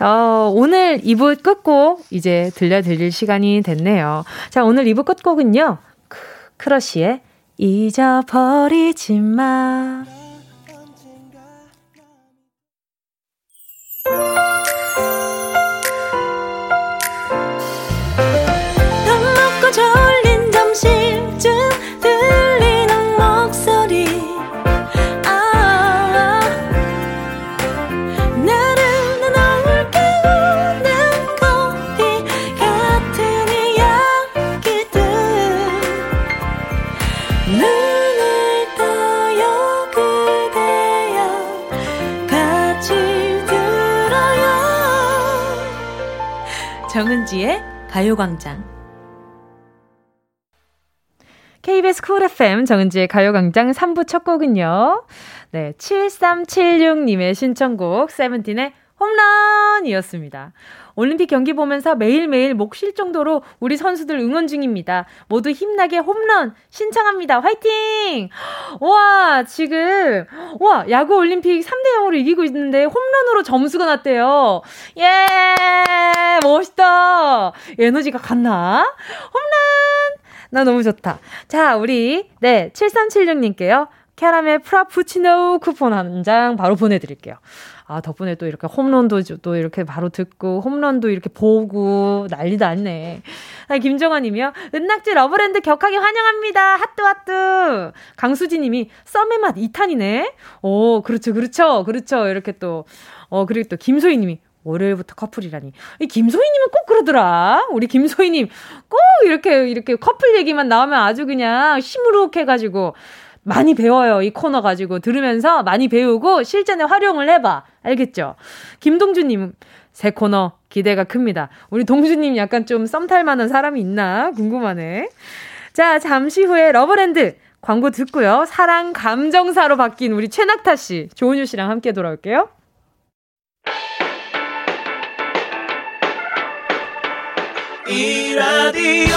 어, 오늘 2부 끝곡 이제 들려드릴 시간이 됐네요. 자, 오늘 2부 끝곡은요. 크러쉬의 잊어버리지 마. 이은지의 가요광장. KBS 쿨 FM 이은지의 가요광장 3부 첫 곡은요. 네, 7376님의 신청곡 세븐틴의 홈런이었습니다. 올림픽 경기 보면서 매일매일 목 쉴 정도로 우리 선수들 응원 중입니다. 모두 힘나게 홈런 신청합니다. 화이팅! 와, 지금, 와, 야구 올림픽 3대 0으로 이기고 있는데 홈런으로 점수가 났대요. 예! 멋있다! 에너지가 갔나? 홈런! 나 너무 좋다. 자, 우리, 네, 7376님께요. 캐러멜 프라푸치노 쿠폰 한 장 바로 보내드릴게요. 아, 덕분에 또 이렇게 홈런도 또 이렇게 바로 듣고, 홈런도 이렇게 보고, 난리도 났네. 아, 김정아 님이요. 은낙지 러브랜드 격하게 환영합니다. 핫뚜 핫뚜. 강수지 님이 썸의 맛 2탄이네. 오, 그렇죠, 그렇죠, 그렇죠. 이렇게 또, 어, 그리고 또 김소희 님이 월요일부터 커플이라니. 이 김소희님은 꼭 그러더라. 우리 김소희님 꼭 이렇게 이렇게 커플 얘기만 나오면 아주 그냥 시무룩해가지고 많이 배워요. 이 코너 가지고 들으면서 많이 배우고 실전에 활용을 해봐. 알겠죠? 김동주님, 새 코너 기대가 큽니다. 우리 동주님 약간 좀 썸탈 만한 사람이 있나 궁금하네. 자, 잠시 후에 러브랜드 광고 듣고요. 사랑 감정사로 바뀐 우리 최낙타 씨, 조은유 씨랑 함께 돌아올게요. 이 라디오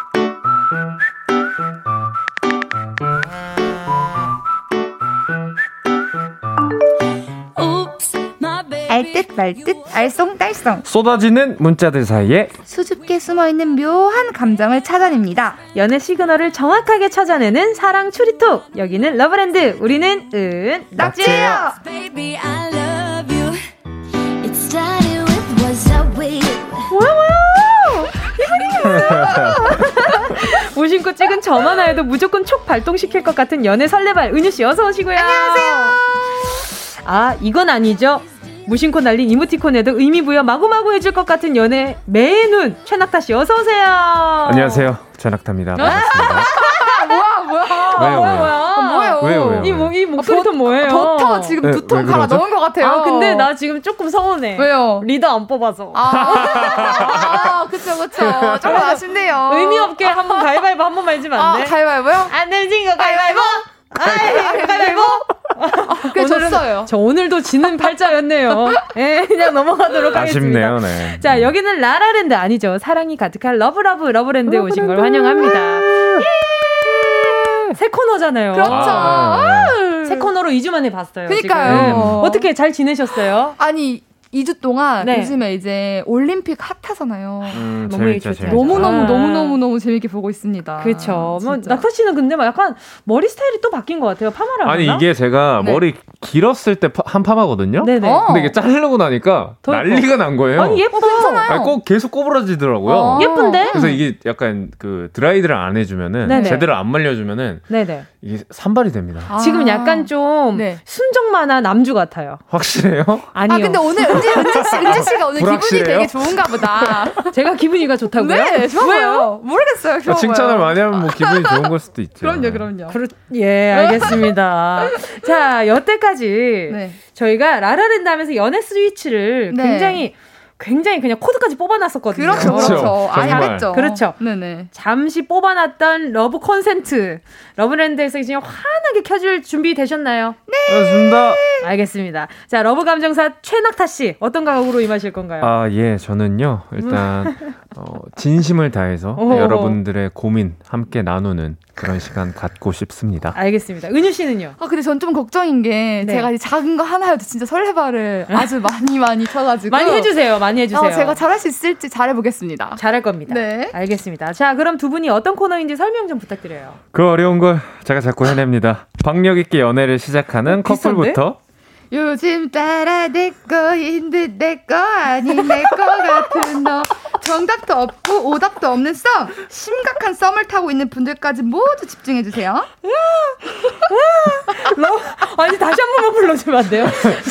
알듯 말듯 알쏭달쏭 쏟아지는 문자들 사이에 수줍게 숨어있는 묘한 감정을 찾아냅니다. 연애 시그널을 정확하게 찾아내는 사랑 추리톡. 여기는 러브랜드. 우리는 은 낙지예요. 뭐야 뭐야 무심코 찍은 점 하나에도 무조건 촉 발동시킬 것 같은 연애 설레발 은유 씨 어서 오시고요 안녕하세요 아 이건 아니죠 무심코 날린 이모티콘에도 의미 부여 마구마구 해줄 것 같은 연애 매눈 최낙타 씨 어서 오세요 안녕하세요 최낙타입니다 반갑습니다 뭐야 뭐야 왜요 왜요 뭐예요? 왜요, 왜요? 이, 뭐, 이 목소리도 뭐예요? 버터 지금 네, 두통 갈아 넣은 것 같아요. 아, 근데 나 지금 조금 서운해. 왜요? 리더 안 뽑아서. 아, 아 그쵸, 그쵸. 조금 아쉽네요. 의미 없게 한번 가위바위보 한 번만 해주면 안 돼? 아, 가위바위보요? 안 되지, 이거 가위바위보! 아이, 가위바위보! 그래, 졌어요. 저 오늘도 지는 팔자였네요. 예, 그냥 넘어가도록 하겠습니다. 아쉽네요, 네. 자, 여기는 라라랜드 아니죠. 사랑이 가득한 러브러브 러브랜드에 오신 걸 환영합니다. 예! 새 코너잖아요. 그렇죠. 아, 새 코너로 2주 만에 봤어요. 그니까요. 지금. 어떻게 잘 지내셨어요? 아니, 2주 동안 네. 요즘에 이제 올림픽 핫하잖아요. 음, 너무 재밌죠, 재밌죠. 너무 너무 아. 너무 너무 너무 재밌게 보고 있습니다. 그렇죠. 뭐 낙타 씨는 근데 막 약간 머리 스타일이 또 바뀐 것 같아요. 파마를 아니 하나? 이게 제가 네. 머리 길었을 때 한 파마거든요. 네네. 어. 근데 이게 자르고 나니까 난리가 난 거예요. 아니 예뻐. 어, 꼭 계속 꼬부라지더라고요. 어. 예쁜데? 그래서 이게 약간 그 드라이드를 안 해주면은 네네. 제대로 안 말려주면은 네네. 이게 산발이 됩니다. 아. 지금 약간 좀 네. 순정 만화 남주 같아요. 확실해요? 아니요. 아 근데 오늘 은지 은지 씨 은지 씨가 오늘 기분이 되게 좋은가 보다. 제가 기분이가 좋다고요? 네, 좋아요. 모르겠어요. 좋아 칭찬을 많이 하면 뭐 기분이 좋은 걸 수도 있죠. 그럼요, 그럼요. 그렇, 예, 알겠습니다. 자, 여태까지 네. 저희가 라라랜드 하면서 연애 스위치를 네. 굉장히 굉장히 그냥 코드까지 뽑아놨었거든요. 그렇죠, 그렇죠. 알겠죠. 그렇죠. 네네. 잠시 뽑아놨던 러브 콘센트 러브랜드에서 지금 환하게 켜줄 준비 되셨나요? 네. 그렇습니다. 알겠습니다. 자, 러브 감정사 최낙타 씨 어떤 각오로 임하실 건가요? 아, 예, 저는요 일단 어, 진심을 다해서 오. 여러분들의 고민 함께 나누는 그런 시간 갖고 싶습니다. 알겠습니다. 은유 씨는요? 아 근데 전 좀 걱정인 게 네. 제가 작은 거 하나여도 진짜 설레발을 아주 많이 많이 쳐가지고 많이 해주세요. 많이 해주세요. 어, 제가 잘할 수 있을지 잘해보겠습니다. 잘할 겁니다. 네. 알겠습니다. 자 그럼 두 분이 어떤 코너인지 설명 좀 부탁드려요. 그 어려운 걸 제가 자꾸 해냅니다. 박력 있게 연애를 시작하는 어, 커플부터 요즘 따라 내거 인듯 내거 아닌 내거 같은 너 정답도 없고 오답도 없는 썸. 심각한 썸을 타고 있는 분들까지 모두 집중해 주세요. 아니 다시 한 번만 불러주면 안 돼요?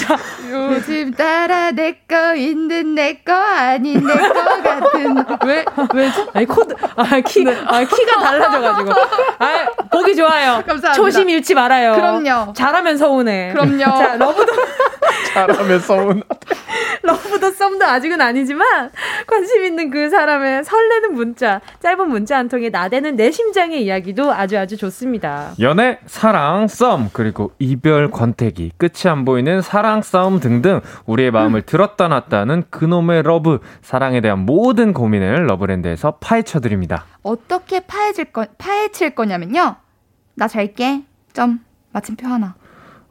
자, 요즘 따라 내거인 듯 내거 아닌 내거 같은 왜 왜지? 아니 코드 아 키 네. 아 키가 달라져가지고 아 보기 좋아요. 감사합니다. 초심 잃지 말아요. 그럼요. 잘하면 서운해. 그럼요. 자 러브도 잘하면 서운. 러브도 썸도 아직은 아니지만 관심 있는 그 사람의 설레는 문자, 짧은 문자 한 통에 나대는 내 심장의 이야기도 아주 아주 좋습니다. 연애, 사랑, 썸, 그리고 이별, 권태기, 끝이 안 보이는 사랑, 싸움 등등 우리의 마음을 들었다 놨다는 그놈의 러브, 사랑에 대한 모든 고민을 러브랜드에서 파헤쳐 드립니다. 어떻게 파헤칠 거, 파헤칠 거냐면요. 나 잘게. 점. 마침표 하나.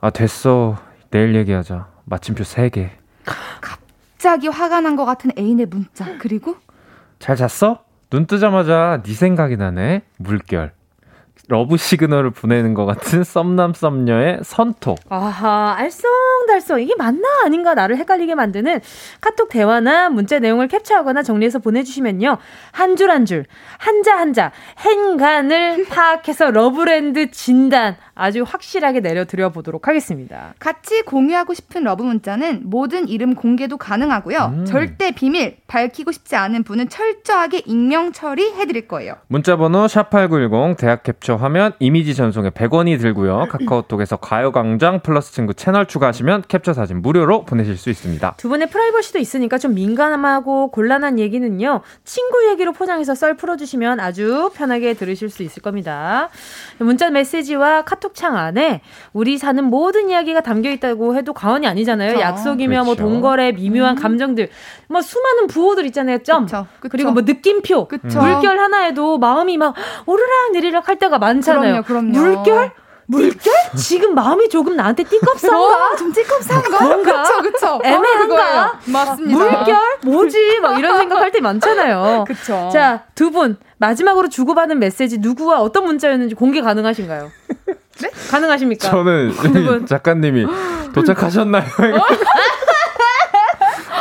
아, 됐어. 내일 얘기하자. 마침표 3개. 갑자기 화가 난 것 같은 애인의 문자. 그리고 잘 잤어? 눈 뜨자마자 네 생각이 나네. 물결. 러브 시그널을 보내는 것 같은 썸남 썸녀의 선톡. 아하, 알쏭달쏭. 이게 맞나 아닌가 나를 헷갈리게 만드는 카톡 대화나 문자 내용을 캡처하거나 정리해서 보내주시면요. 한 줄 한 줄, 한자 한자, 행간을 파악해서 러브랜드 진단 아주 확실하게 내려드려 보도록 하겠습니다. 같이 공유하고 싶은 러브 문자는 모든 이름 공개도 가능하고요. 음. 절대 비밀, 밝히고 싶지 않은 분은 철저하게 익명 처리해드릴 거예요. 문자 번호 샵8910 대학 캡처 화면 이미지 전송에 100원이 들고요. 카카오톡에서 가요광장 플러스 친구 채널 추가하시면 캡처 사진 무료로 보내실 수 있습니다. 두 분의 프라이버시도 있으니까 좀 민감하고 곤란한 얘기는요. 친구 얘기로 포장해서 썰 풀어주시면 아주 편하게 들으실 수 있을 겁니다. 문자 메시지와 카톡 카톡창 안에 우리 사는 모든 이야기가 담겨 있다고 해도 과언이 아니잖아요. 그쵸. 약속이며 뭐 그쵸. 뭐 동거래 미묘한 음. 감정들, 뭐 수많은 부호들 있잖아요. 점 그쵸. 그리고 뭐 느낌표, 물결 하나에도 마음이 막 오르락 내리락 할 때가 많 잖아요. 그럼요, 그럼요. 물결? 물결? 지금 마음이 조금 나한테 띠껍상가? 어, 좀 띠껍상가? 그런가? 그쵸, 그쵸. 애매한가? 어, 맞습니다. 물결? 뭐지? 막 이런 생각할 때 많잖아요. 그쵸. 자, 두 분, 마지막으로 주고받은 메시지 누구와 어떤 문자였는지 공개 가능하신가요? 네? 가능하십니까? 저는 작가님이 도착하셨나요?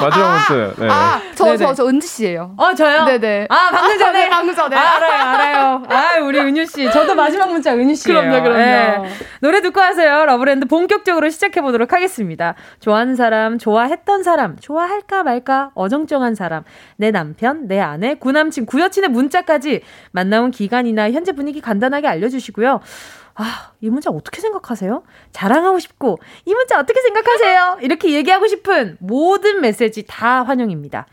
마지막 문자. 네. 아, 저, 저, 저, 은지 씨예요. 어, 저요? 네네. 아, 방금 전에. 네, 방금 전에. 아, 알아요, 알아요. 아, 우리 은유 씨. 저도 마지막 문자 은유 씨예요. 그럼요, 그럼요. 네. 노래 듣고 하세요. 러브랜드 본격적으로 시작해 보도록 하겠습니다. 좋아하는 사람, 좋아했던 사람, 좋아할까 말까, 어정쩡한 사람, 내 남편, 내 아내, 구남친, 구여친의 문자까지 만나온 기간이나 현재 분위기 간단하게 알려주시고요. 아, 이 문자 어떻게 생각하세요? 자랑하고 싶고, 이 문자 어떻게 생각하세요? 이렇게 얘기하고 싶은 모든 메시지 다 환영입니다.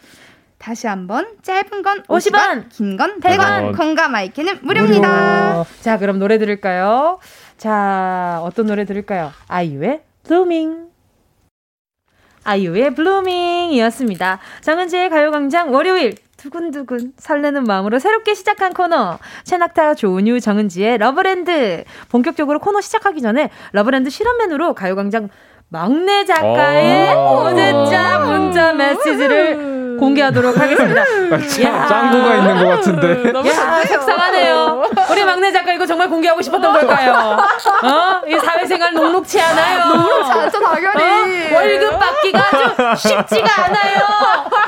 다시 한번 짧은 건 50원, 50원 긴 건 100원, 콩과 마이크는 무료입니다. 무료. 자, 그럼 노래 들을까요? 자, 어떤 노래 들을까요? 아이유의 Blueming. 아이유의 Blueming이었습니다. 정은지의 가요광장 월요일 두근두근 설레는 마음으로 새롭게 시작한 코너. 최낙타 조은유 정은지의 러브랜드. 본격적으로 코너 시작하기 전에 러브랜드 실험맨으로 가요광장 막내 작가의 어제자 문자 메시지를 공개하도록 하겠습니다. 아, 짱구가 있는 것 같은데. 야, 속상하네요. 우리 막내 작가 이거 정말 공개하고 싶었던 걸까요? 어? 이 사회생활 녹록치 않아요. 녹록치 않죠, 당연히. 어? 월급 받기가 좀 쉽지가 않아요.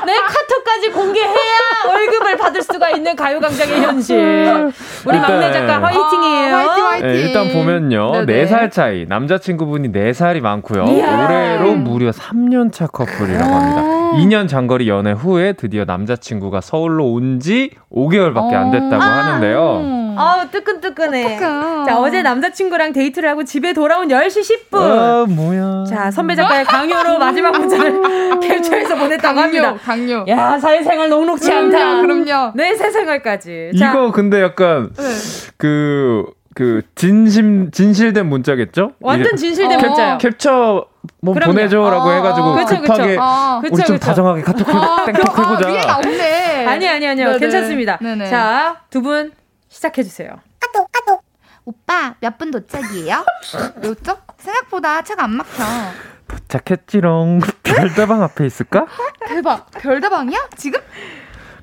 내 카톡까지 공개해야 월급을 받을 수가 있는 가요광장의 현실. 우리 일단, 막내 작가 화이팅이에요. 아, 화이팅, 화이팅. 네, 일단 보면요. 네네. 4살 차이. 남자친구분이 4살이 많고요. 이야. 올해로 무려 3년 차 커플이라고 합니다. 2년 장거리 연애 후에 드디어 남자친구가 서울로 온 지 5개월밖에 안 됐다고 아. 하는데요. 아우, 뜨끈뜨끈해. 어떡해. 자, 어제 남자친구랑 데이트를 하고 집에 돌아온 10시 10분. 아, 뭐야. 자, 선배 작가의 강요로 마지막 문자를 캡처해서 보냈다고 강요, 합니다. 강요. 야, 사회생활 녹록지 않다. 그럼요. 내 세생활까지. 이거 근데 약간, 네. 그, 그 진심 진실된 문자겠죠? 완전 진실된 캡, 문자요. 캡처 뭐 그럼요. 보내줘라고 어, 해가지고 그쵸, 급하게 그쵸. 어, 우리 좀 다정하게 카톡 아, 땡톡 해보자. 아, 없네. 아니 아니 아니요 네네. 괜찮습니다. 네네. 자두 분 시작해 주세요. 카톡 카톡. 오빠 몇 분 도착이에요? 왜죠 생각보다 차가 안 막혀. 도착했지롱. 별다방 앞에 있을까? 대박. 별다방이야? 지금?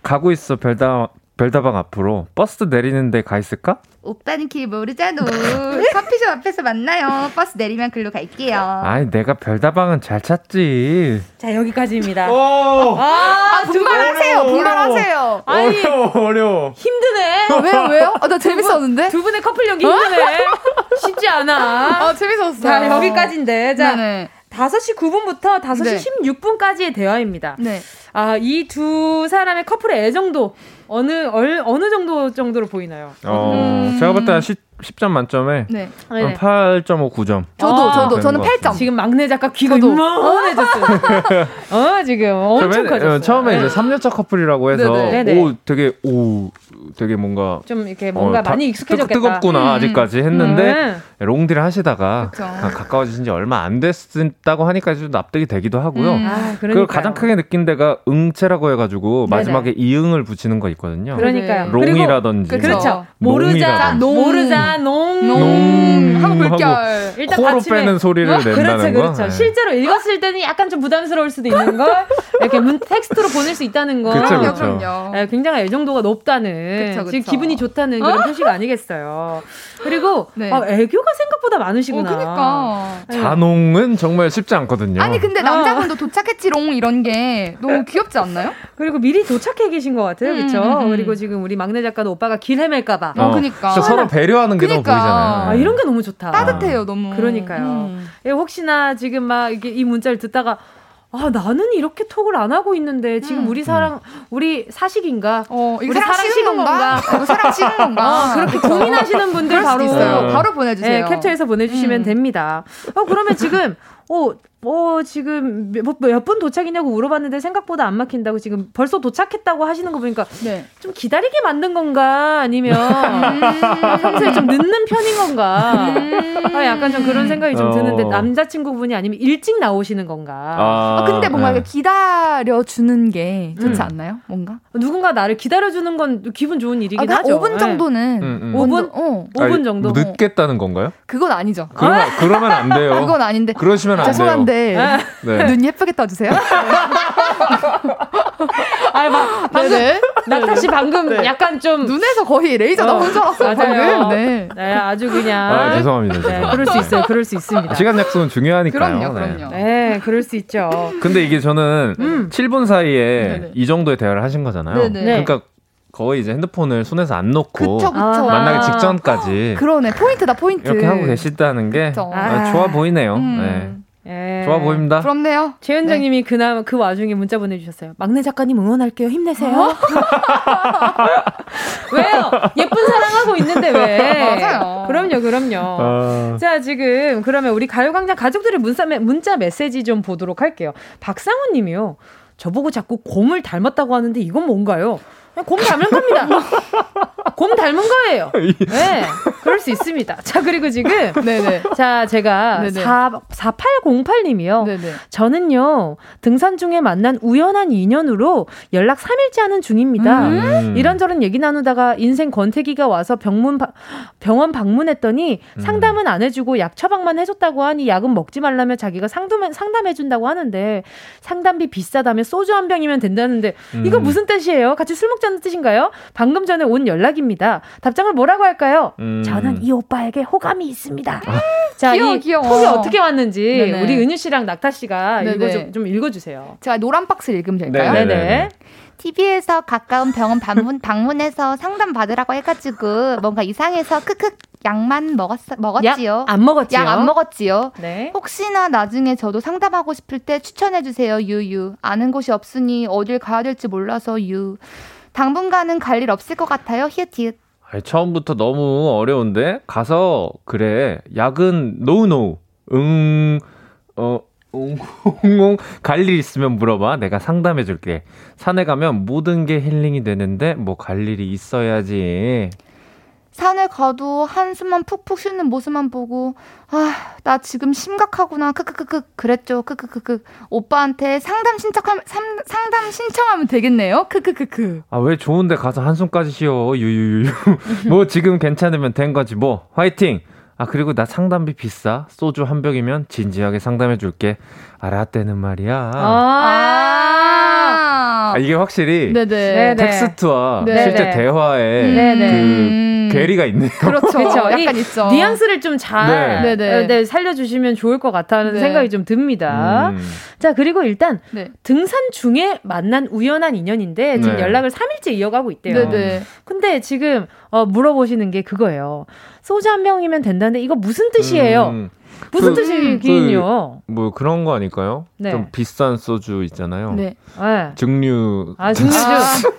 가고 있어 별다 별다방 앞으로 버스 내리는데 가 있을까? 오빠는 길 모르잖아. 커피숍 앞에서 만나요. 버스 내리면 글로 갈게요. 아니 내가 별다방은 잘 찾지. 자 여기까지입니다. 아, 아 분발하세요. 분발하세요. 아니 어려워 어려워. 힘드네. 아, 왜요 왜요? 아, 나 재밌었는데. 두 분의 커플 연기 힘드네. 쉽지 않아. 아 재밌었어. 자 여기까지인데 자. 네네. 5시 9분부터 5시 네. 16분까지의 대화입니다. 네. 아, 이 두 사람의 커플의 애정도 어느 얼, 어느 정도 정도로 보이나요? 어, 음. 제가 볼때 10점 만점에 네. 8.5, 9점. 저도, 아, 저도, 저는 8점. 지금 막내 작가 귀가 이만해졌어요. 어, 지금 엄청 맨, 커졌어요. 처음에 네. 이제 3년차 커플이라고 해서, 네네. 오, 되게, 오, 되게 뭔가. 좀 이렇게 뭔가 어, 많이 익숙해졌겠다. 뜨겁구나, 음. 아직까지 했는데, 음. 롱디를 하시다가 가까워지신 지 얼마 안 됐다고 하니까 좀 납득이 되기도 하고요. 음. 아, 그리고 가장 크게 느낀 게 응체라고 해가지고, 마지막에 이응을 붙이는 거 있거든요. 그러니까요. 농이라든지. 그렇죠. 모르자, 모르자. 농. 농. 하고 물결. 일단 코로 받침에. 빼는 소리를 어? 낸다는 그렇죠, 거. 그렇죠. 네. 실제로 읽었을 때는 약간 좀 부담스러울 수도 있는 걸 이렇게 문 텍스트로 보낼 수 있다는 거. 그렇죠, 그렇죠. 네, 굉장히 애정도가 높다는 그쵸, 그쵸. 지금 기분이 좋다는 그런 어? 표시가 아니겠어요. 그리고 네. 아, 애교가 생각보다 많으시구나. 어, 그러니까. 잔홍은 정말 쉽지 않거든요. 아니 근데 남자분도 아. 도착했지롱 이런 게 너무 귀엽지 않나요? 그리고 미리 도착해 계신 것 같아요, 그렇죠? 음, 음, 음. 그리고 지금 우리 막내 작가도 오빠가 길 헤맬까봐. 어, 그니까 서로 배려하는 게 그러니까. 너무 보이잖아요. 아, 이런 게 너무 좋다. 따뜻해요, 너무. 그러니까요. 음. 예, 혹시나 지금 막 이게 이 문자를 듣다가 아 나는 이렇게 톡을 안 하고 있는데 지금 음. 우리 사랑 우리 사식인가? 어 이거 우리 사랑, 사랑 식은 건가? 이거 사랑 식은 건가? 어, 그렇게 고민하시는 분들 바로 있어요. 바로 보내주세요. 네, 캡처해서 보내주시면 음. 됩니다. 어 그러면 지금 어, 어 지금 몇분 뭐, 도착이냐고 물어봤는데 생각보다 안 막힌다고 지금 벌써 도착했다고 하시는 거 보니까 네. 좀 기다리게 만든 건가 아니면 음, 평소에 좀 늦는 편인 건가 음. 아, 약간 좀 그런 생각이 좀 드는데 어. 남자친구분이 아니면 일찍 나오시는 건가 아, 아 근데 뭔가 네. 기다려 주는 게 좋지 음. 않나요? 뭔가 누군가 나를 기다려 주는 건 기분 좋은 일이긴 아, 하죠 5분 정도는 네. 음, 음. 5분 어 5분 아니, 정도 뭐 늦겠다는 건가요? 그건 아니죠. 그러면, 그러면 안 돼요. 그건 아닌데. 그러시면 안 죄송 한데 돼요. 네. 눈 예쁘게 떠주세요. 아니, 막, 방금. 나타 씨 방금 네. 약간 좀. 눈에서 거의 레이저 나온 줄 알았어요. 맞아요. 네. 네, 아주 그냥. 아, 죄송합니다. 네, 그럴 수 있어요. 그럴 수 있습니다. 시간 약속은 중요하니까요. 그럼요, 그럼요. 네. 네, 그럴 수 있죠. 근데 이게 저는 음. 7분 사이에 네네. 이 정도의 대화를 하신 거잖아요. 네네. 그러니까 거의 이제 핸드폰을 손에서 안 놓고 그쵸, 그쵸. 만나기 직전까지 그러네 포인트다 포인트 이렇게 하고 계시다는 게 아, 좋아 보이네요. 음. 네. 예. 좋아 보입니다. 부럽네요. 최현정님이 네. 그날 그 와중에 문자 보내주셨어요. 막내 작가님 응원할게요. 힘내세요. 어? 왜요? 예쁜 사랑하고 있는데 왜? 맞아요. 그럼요, 그럼요. 어... 자, 지금 그러면 우리 가요광장 가족들의 문자, 문자 메시지 좀 보도록 할게요. 박상훈 님이요. 저보고 자꾸 곰을 닮았다고 하는데 이건 뭔가요? 곰 닮은 겁니다. 곰 닮은 거예요. 네. 그럴 수 있습니다. 자, 그리고 지금. 네네. 자, 제가 네네. 4, 4808님이요. 네네. 저는요, 등산 중에 만난 우연한 인연으로 연락 3일째 하는 중입니다. 음. 이런저런 얘기 나누다가 인생 권태기가 와서 병문, 병원 방문했더니 음. 상담은 안 해주고 약 처방만 해줬다고 하니 약은 먹지 말라며 자기가 상담, 상담해준다고 하는데 상담비 비싸다며 소주 한 병이면 된다는데 이거 음. 무슨 뜻이에요? 같이 술 먹자 하자는 뜻인가요? 방금 전에 온 연락입니다. 답장을 뭐라고 할까요? 음. 저는 이 오빠에게 호감이 있습니다. 아. 자, 귀여워, 이 귀여워. 톡이 어떻게 왔는지 네네. 우리 은유 씨랑 낙타 씨가 읽어 좀, 좀 읽어주세요. 제가 노란 박스 읽으면 될까요? 네네. TV에서 가까운 병원 방문, 방문해서 상담 받으라고 해가지고 뭔가 이상해서 크크 약만 먹었 먹었지요. 약 안 먹었지요. 약 안 먹었지요. 네. 혹시나 나중에 저도 상담하고 싶을 때 추천해 주세요. 유유. 아는 곳이 없으니 어딜 가야 될지 몰라서 유. 당분간은 갈 일 없을 것 같아요. 히읗 히읗. 처음부터 너무 어려운데 가서 그래. 약은 no no. 응어 웅웅 갈 일 있으면 물어봐. 내가 상담해 줄게. 산에 가면 모든 게 힐링이 되는데 뭐 갈 일이 있어야지 산에 가도 한숨만 푹푹 쉬는 모습만 보고 아 나 지금 심각하구나. 크크크크. 그랬죠. 크크크크. 오빠한테 상담 신청하면 상담 신청하면 되겠네요. 크크크크. 아 왜 좋은데 가서 한숨까지 쉬어? 유유유유. 뭐 지금 괜찮으면 된 거지. 뭐 화이팅! 아 그리고 나 상담비 비싸? 소주 한 병이면 진지하게 상담해 줄게. 알았대는 말이야. 아, 아, 이게 확실히 네네. 텍스트와 네네. 실제 대화에 네네. 그 음. 괴리가 있네요. 그렇죠. 그렇죠. 약간 있죠. 뉘앙스를 좀잘 네. 네. 네, 살려주시면 좋을 것 같다는 네. 생각이 좀 듭니다. 음. 자, 그리고 일단 네. 등산 중에 만난 우연한 인연인데 지금 네. 연락을 3일째 이어가고 있대요. 네네. 근데 지금 어, 물어보시는 게 그거예요. 소주 한 병이면 된다는데 이거 무슨 뜻이에요? 음. 무슨 그, 뜻이긴요? 그, 뭐 그런 거 아닐까요? 네. 좀 비싼 소주 있잖아요. 네. 네. 증류. 아 증류주.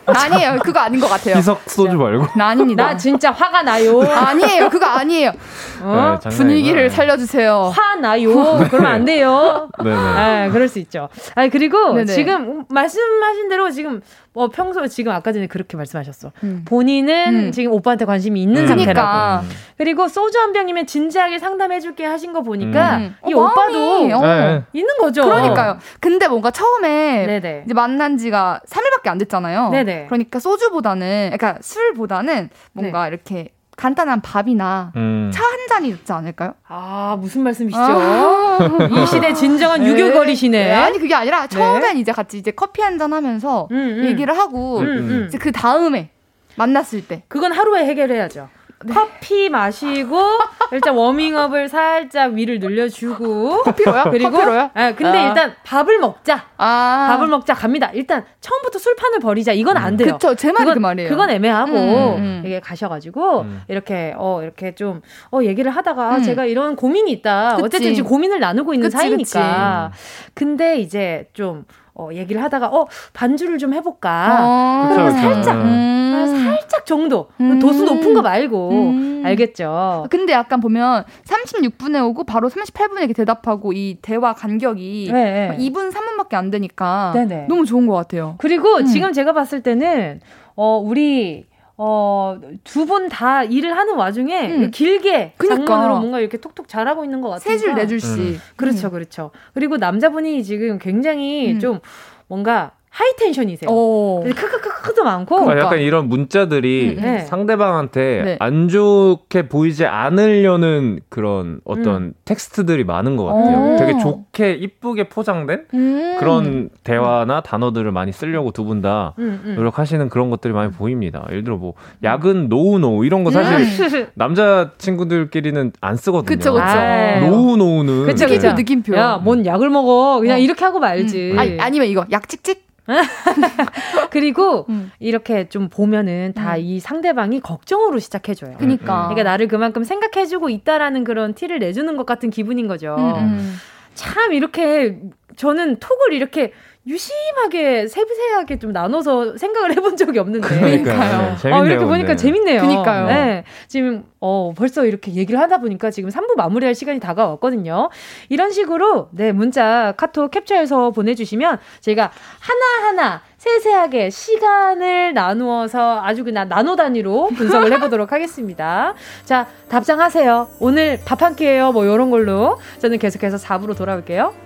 아, 니에요 그거 아닌 것 같아요. 희석 소주 말고. 나 아닙니다. 나 진짜 화가 나요. 아니에요. 그거 아니에요. 어? 네, 분위기를 살려주세요. 화 나요. 그러면 안 돼요. 네네. 아, 그럴 수 있죠. 아 그리고 네네. 지금 말씀하신 대로 지금 어, 평소에 지금 아까 전에 그렇게 말씀하셨어. 음. 본인은 음. 지금 오빠한테 관심이 있는 음. 상태라고. 그러니까. 그리고 소주 한 병이면 진지하게 상담해줄게 하신 거 보니까 음. 이 어, 오빠도 어. 네. 있는 거죠. 그러니까요. 근데 뭔가 처음에 네네. 이제 만난 지가 3일밖에 안 됐잖아요. 네네. 그러니까 소주보다는, 그러니까 술보다는 뭔가 네. 이렇게 간단한 밥이나 음. 차한 잔이 좋지 않을까요? 아 무슨 말씀이시죠? 아~ 이 시대 진정한 네. 유교거리시네. 네. 아니 그게 아니라 네. 처음엔 이제 같이 이제 커피 한 잔 하면서 음, 음. 얘기를 하고 음, 음. 이제 그 다음에 만났을 때 그건 하루에 해결해야죠. 네. 커피 마시고 일단 워밍업을 살짝 위를 늘려주고 커피로요? 그리고 커피로요? 네, 근데 아. 일단 밥을 먹자. 아. 밥을 먹자 갑니다. 일단 처음부터 술판을 버리자. 이건 안 돼요. 그쵸, 제 말이 그 말이에요. 그건 애매하고 음, 음, 음. 이게 가셔가지고 음. 이렇게 어 이렇게 좀 어 얘기를 하다가 음. 제가 이런 고민이 있다. 그치. 어쨌든 지금 고민을 나누고 있는 그치, 사이니까. 그치. 근데 이제 좀 어, 얘기를 하다가 어 반주를 좀 해볼까. 어~ 그러면 살짝 음~ 아, 살짝 정도 음~ 도수 높은 거 말고 음~ 알겠죠. 근데 약간 보면 36분에 오고 바로 38분에 이렇게 대답하고 이 대화 간격이 네. 2분 3분밖에 안 되니까 네네. 너무 좋은 것 같아요. 그리고 음. 지금 제가 봤을 때는 어 우리 어, 두 분 다 일을 하는 와중에 음. 길게 그러니까. 장문으로 뭔가 이렇게 톡톡 잘하고 있는 것 같아요. 세 줄, 네 줄씩. 음. 그렇죠, 그렇죠. 그리고 남자분이 지금 굉장히 음. 좀 뭔가 하이텐션이세요. 오. 크크크 크도 많고. 그러니까 약간 이런 문자들이 음, 네. 상대방한테 네. 안 좋게 보이지 않으려는 그런 어떤 음. 텍스트들이 많은 것 같아요. 오. 되게 좋게 이쁘게 포장된 음. 그런 대화나 단어들을 많이 쓰려고 두 분다 음, 음. 노력하시는 그런 것들이 많이 보입니다. 예를 들어 뭐 약은 no no 이런 거 사실 남자 친구들끼리는 안 쓰거든요. 그쵸, 그쵸. no no는 그쵸, 그쵸. 네. 느낌표. 야, 뭔 약을 먹어. 그냥 어. 이렇게 하고 말지. 아니, 아니면 이거 약 찍찍 그리고 음. 이렇게 좀 보면은 다 이 음. 상대방이 걱정으로 시작해줘요. 그러니까. 그러니까 나를 그만큼 생각해주고 있다라는 그런 티를 내주는 것 같은 기분인 거죠. 음, 음. 참 이렇게 저는 톡을 이렇게 유심하게 세부세하게 좀 나눠서 생각을 해본 적이 없는데. 그러니까요. 네, 어, 이렇게 보니까 네. 재밌네요. 그니까요. 네. 지금 어 벌써 이렇게 얘기를 하다 보니까 지금 3부 마무리할 시간이 다가왔거든요. 이런 식으로 네 문자 카톡 캡처해서 보내 주시면 저희가 하나 하나 세세하게 시간을 나누어서 아주 그냥 나노 단위로 분석을 해보도록 하겠습니다. 자 답장하세요. 오늘 밥 한 끼예요. 뭐 이런 걸로 저는 계속해서 4부로 돌아올게요.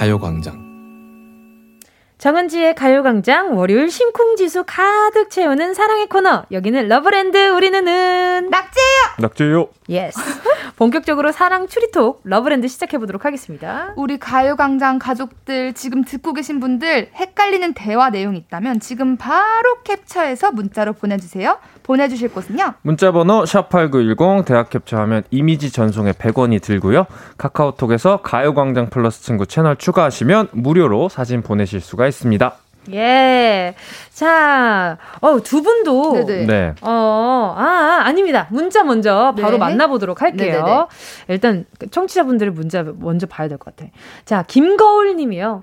가요광장 정은지의 가요광장 월요일 심쿵지수 가득 채우는 사랑의 코너. 여기는 러브랜드 우리는 은. 낙지예요! 낙지예요. Yes 본격적으로 사랑 추리톡 러브랜드 시작해보도록 하겠습니다. 우리 가요광장 가족들 지금 듣고 계신 분들 헷갈리는 대화 내용 있다면 지금 바로 캡처해서 문자로 보내주세요. 보내주실 곳은요? 문자번호 샵8910 대화 캡처하면 이미지 전송에 100원이 들고요. 카카오톡에서 가요광장 플러스 친구 채널 추가하시면 무료로 사진 보내실 수가 있습니다. 예. 자, 어, 두 분도. 네네. 네. 어, 아, 아, 아닙니다. 문자 먼저 바로 네. 만나보도록 할게요. 네네네. 일단, 청취자분들의 문자 먼저 봐야 될 것 같아. 자, 김거울 님이요.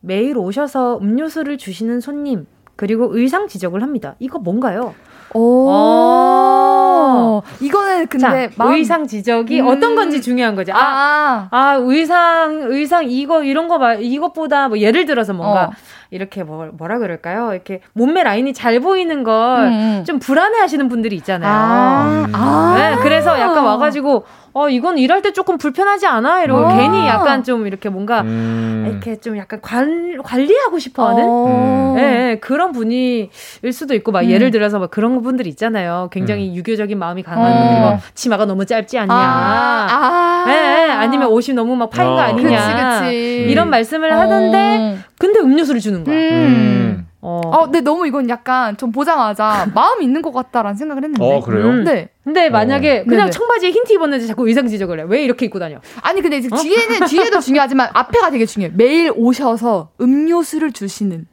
매일 오셔서 음료수를 주시는 손님, 그리고 의상 지적을 합니다. 이거 뭔가요? 오. 오~ 이거는 근데 자, 마음... 의상 지적이 음... 어떤 건지 중요한 거죠. 아, 아, 아, 의상, 의상 이거 이런 거 말, 이것보다 뭐 예를 들어서 뭔가 어. 이렇게 뭐, 뭐라 그럴까요? 이렇게 몸매 라인이 잘 보이는 걸좀 음, 음. 불안해 하시는 분들이 있잖아요. 아, 아~ 네, 그래서 약간 와가지고 어, 이건 일할 때 조금 불편하지 않아? 이러고 어. 괜히 약간 좀 이렇게 뭔가 음. 이렇게 좀 약간 관, 관리하고 싶어 하는 어. 예, 네, 그런 분이일 수도 있고, 막 음. 예를 들어서 막 그런 분들 있잖아요. 굉장히 음. 유교적인 마음이 강한 어. 분들이 뭐 치마가 너무 짧지 않냐. 아. 아. 네, 아니면 옷이 너무 막 파인 거 어. 아니냐. 그치, 그치. 이런 말씀을 하던데, 근데 음료수를 주는 거야. 음. 음. 어. 어, 근데 너무 이건 약간 좀 보자마자 마음 있는 것 같다라는 생각을 했는데. 어, 그래요? 음. 네. 근데 만약에 어. 그냥 네네. 청바지에 흰 티 입었는데 자꾸 의상 지적을 해. 왜 이렇게 입고 다녀? 아니, 근데 어? 뒤에는, 뒤에도 중요하지만 앞에가 되게 중요해. 매일 오셔서 음료수를 주시는.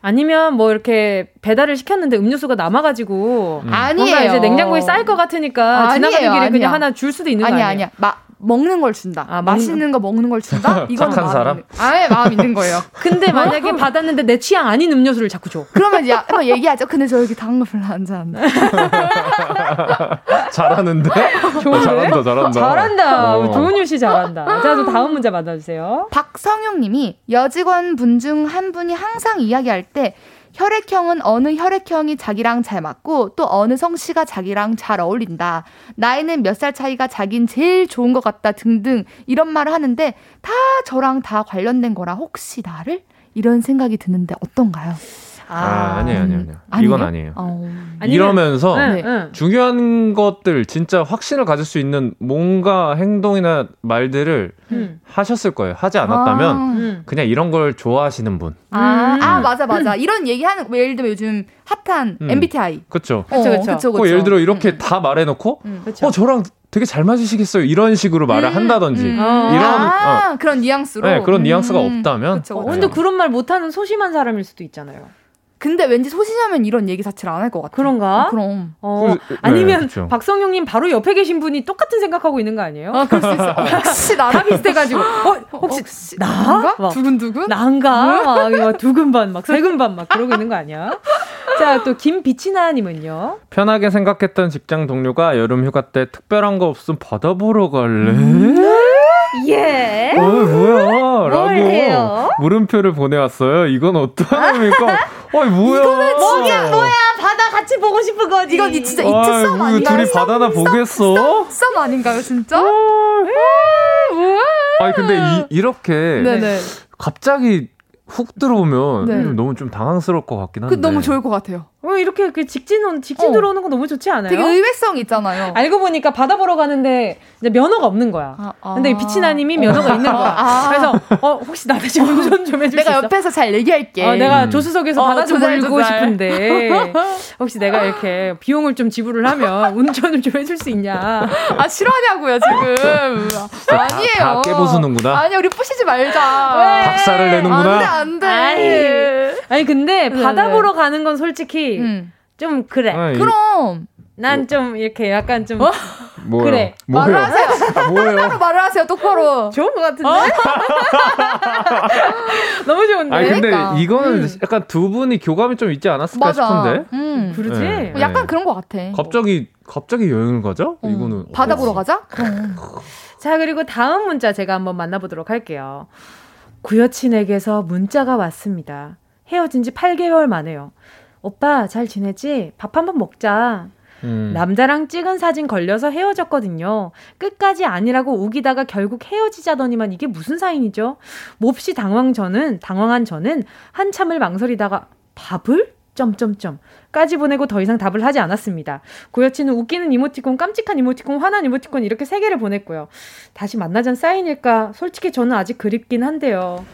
아니면 뭐 이렇게 배달을 시켰는데 음료수가 남아가지고 음. 아니에요. 이제 냉장고에 쌓일 것 같으니까 아니에요, 지나가는 길에 아니야. 그냥 하나 줄 수도 있는 아니야, 거 아니야? 아니야. 마, 먹는 걸 준다. 아, 맛있는 거 먹는 걸 준다? 이건 착한 사람? 아예 마음 있는 거예요. 근데 만약에 받았는데 내 취향 아닌 음료수를 자꾸 줘. 그러면 야, 한번 얘기하죠. 근데 저 여기 당거 별로 안 좋아한다. 잘하는데? 좋은데? 잘한다, 잘한다. 잘한다. 어. 조은유 씨 잘한다. 자, 또 다음 문제 만나주세요. 박성용 님이 여직원 분 중 한 분이 항상 이야기할 때 혈액형은 어느 혈액형이 자기랑 잘 맞고 또 어느 성씨가 자기랑 잘 어울린다. 나이는 몇 살 차이가 자긴 제일 좋은 것 같다 등등 이런 말을 하는데 다 저랑 다 관련된 거라 혹시 나를? 이런 생각이 드는데 어떤가요? 아, 아 니에요 아니에요, 아니에요. 이건 아니에요. 어. 이러면서 네, 네. 중요한 것들 진짜 확신을 가질 수 있는 뭔가 행동이나 말들을 음. 하셨을 거예요. 하지 않았다면 아. 음. 그냥 이런 걸 좋아하시는 분. 아, 음. 아 맞아 맞아. 이런 얘기하는 뭐 예를 들면 요즘 핫한 MBTI. 음. 그렇죠. 그렇죠. 그 예를 들어 이렇게 음. 다 말해놓고 어 저랑 되게 잘 맞으시겠어요. 이런 식으로 말을 음, 한다든지 음. 이런 아, 어. 그런 뉘앙스로 네, 그런 뉘앙스가 없다면 그쵸, 그쵸. 어, 근데 그런 말 못하는 소심한 사람일 수도 있잖아요. 근데 왠지 소심하면 이런 얘기 자체를 안 할 것 같아. 그런가? 어, 그럼. 어, 그, 네, 아니면 그렇죠. 박성용님 바로 옆에 계신 분이 똑같은 생각하고 있는 거 아니에요? 아, 그럴 수 있어. 혹시 나랑 비슷해가지고. 어, 혹시, 혹시 나? 두근두근? 난가? 막, 막 두근반, 막 세근반 막 그러고 있는 거 아니야? 자, 또 김비치나님은요? 편하게 생각했던 직장 동료가 여름 휴가 때 특별한 거 없으면 바다 보러 갈래? 음~ 예. 어, 뭐야? 라고 해요? 물음표를 보내왔어요. 이건 어떤 의미입니까? 어이, 뭐야? 이거는 뭐야, 뭐야? 바다 같이 보고 싶은 거지. 이건 진짜 이트 썸 아닌가요? 둘이 바다나 보겠어? 썸, 아닌가요, 진짜? 뭐야? 아니, 근데 이, 이렇게 네네. 갑자기 훅 들어오면 네. 너무 좀 당황스러울 것 같긴 한데. 그 너무 좋을 것 같아요. 어, 이렇게 그 직진, 직진 어. 들어오는 거 너무 좋지 않아요? 되게 의외성 있잖아요. 알고 보니까 바다 보러 가는데 이제 면허가 없는 거야. 아, 아. 근데 비치나님이 면허가 있는 거야. 아. 그래서 어, 혹시 나 대신 운전 좀 해줄 수 있어? 내가 옆에서 잘 얘기할게. 어, 내가 음. 조수석에서 어, 바다 좀 보고 싶은데 혹시 내가 이렇게 비용을 좀 지불을 하면 운전을 좀 해줄 수 있냐? 아 싫어하냐고요 지금? 아니에요. 다, 다 깨부수는구나. 아니 우리 부시지 말자. 박살을 내는구나. 안돼 안돼. 아니 근데 바다 보러 가는 건 솔직히 음. 좀 그래. 아, 그럼. 난 좀 이렇게 약간 좀 어? 그래 뭐예요? 말을 하세요. 아, 똑바로 말을 하세요. 똑바로. 좋은 것 같은데. 어? 너무 좋은데. 아니 근데 그러니까. 이거는 음. 약간 두 분이 교감이 좀 있지 않았을까 맞아. 싶은데. 음. 그러지. 네. 약간 그런 것 같아. 갑자기 갑자기 여행을 가자? 어. 이거는 바다 보러 가자? 자 그리고 다음 문자 제가 한번 만나보도록 할게요. 구여친에게서 문자가 왔습니다. 헤어진 지 8개월 만에요. 오빠 잘 지내지? 밥 한번 먹자. 음. 남자랑 찍은 사진 걸려서 헤어졌거든요. 끝까지 아니라고 우기다가 결국 헤어지자더니만 이게 무슨 사인이죠? 몹시 당황 저는 당황한 저는 한참을 망설이다가 밥을 점점점 까지 보내고 더 이상 답을 하지 않았습니다. 고여친은 웃기는 이모티콘, 깜찍한 이모티콘, 화난 이모티콘 이렇게 세 개를 보냈고요. 다시 만나잔 사인일까? 솔직히 저는 아직 그립긴 한데요.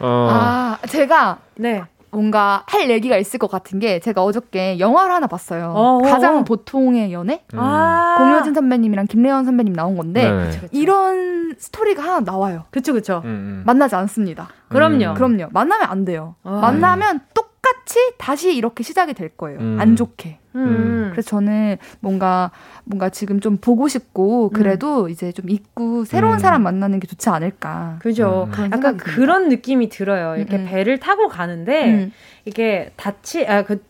어. 아, 제가 네. 뭔가 할 얘기가 있을 것 같은 게 제가 어저께 영화를 하나 봤어요. 어어. 가장 보통의 연애? 음. 아~ 공효진 선배님이랑 김래원 선배님 나온 건데 네. 그쵸, 그쵸. 이런 스토리가 하나 나와요. 그쵸 그쵸. 음, 음. 만나지 않습니다. 그럼요. 그럼요. 만나면 안 돼요. 아~ 만나면 똑 똑같이 다시 이렇게 시작이 될 거예요. 음. 안 좋게. 음. 그래서 저는 뭔가 뭔가 지금 좀 보고 싶고 그래도 음. 이제 좀 잊고 새로운 음. 사람 만나는 게 좋지 않을까. 그죠. 음. 약간 그런 느낌이 들어요. 이렇게 음, 배를 타고 가는데 이게 다치 아그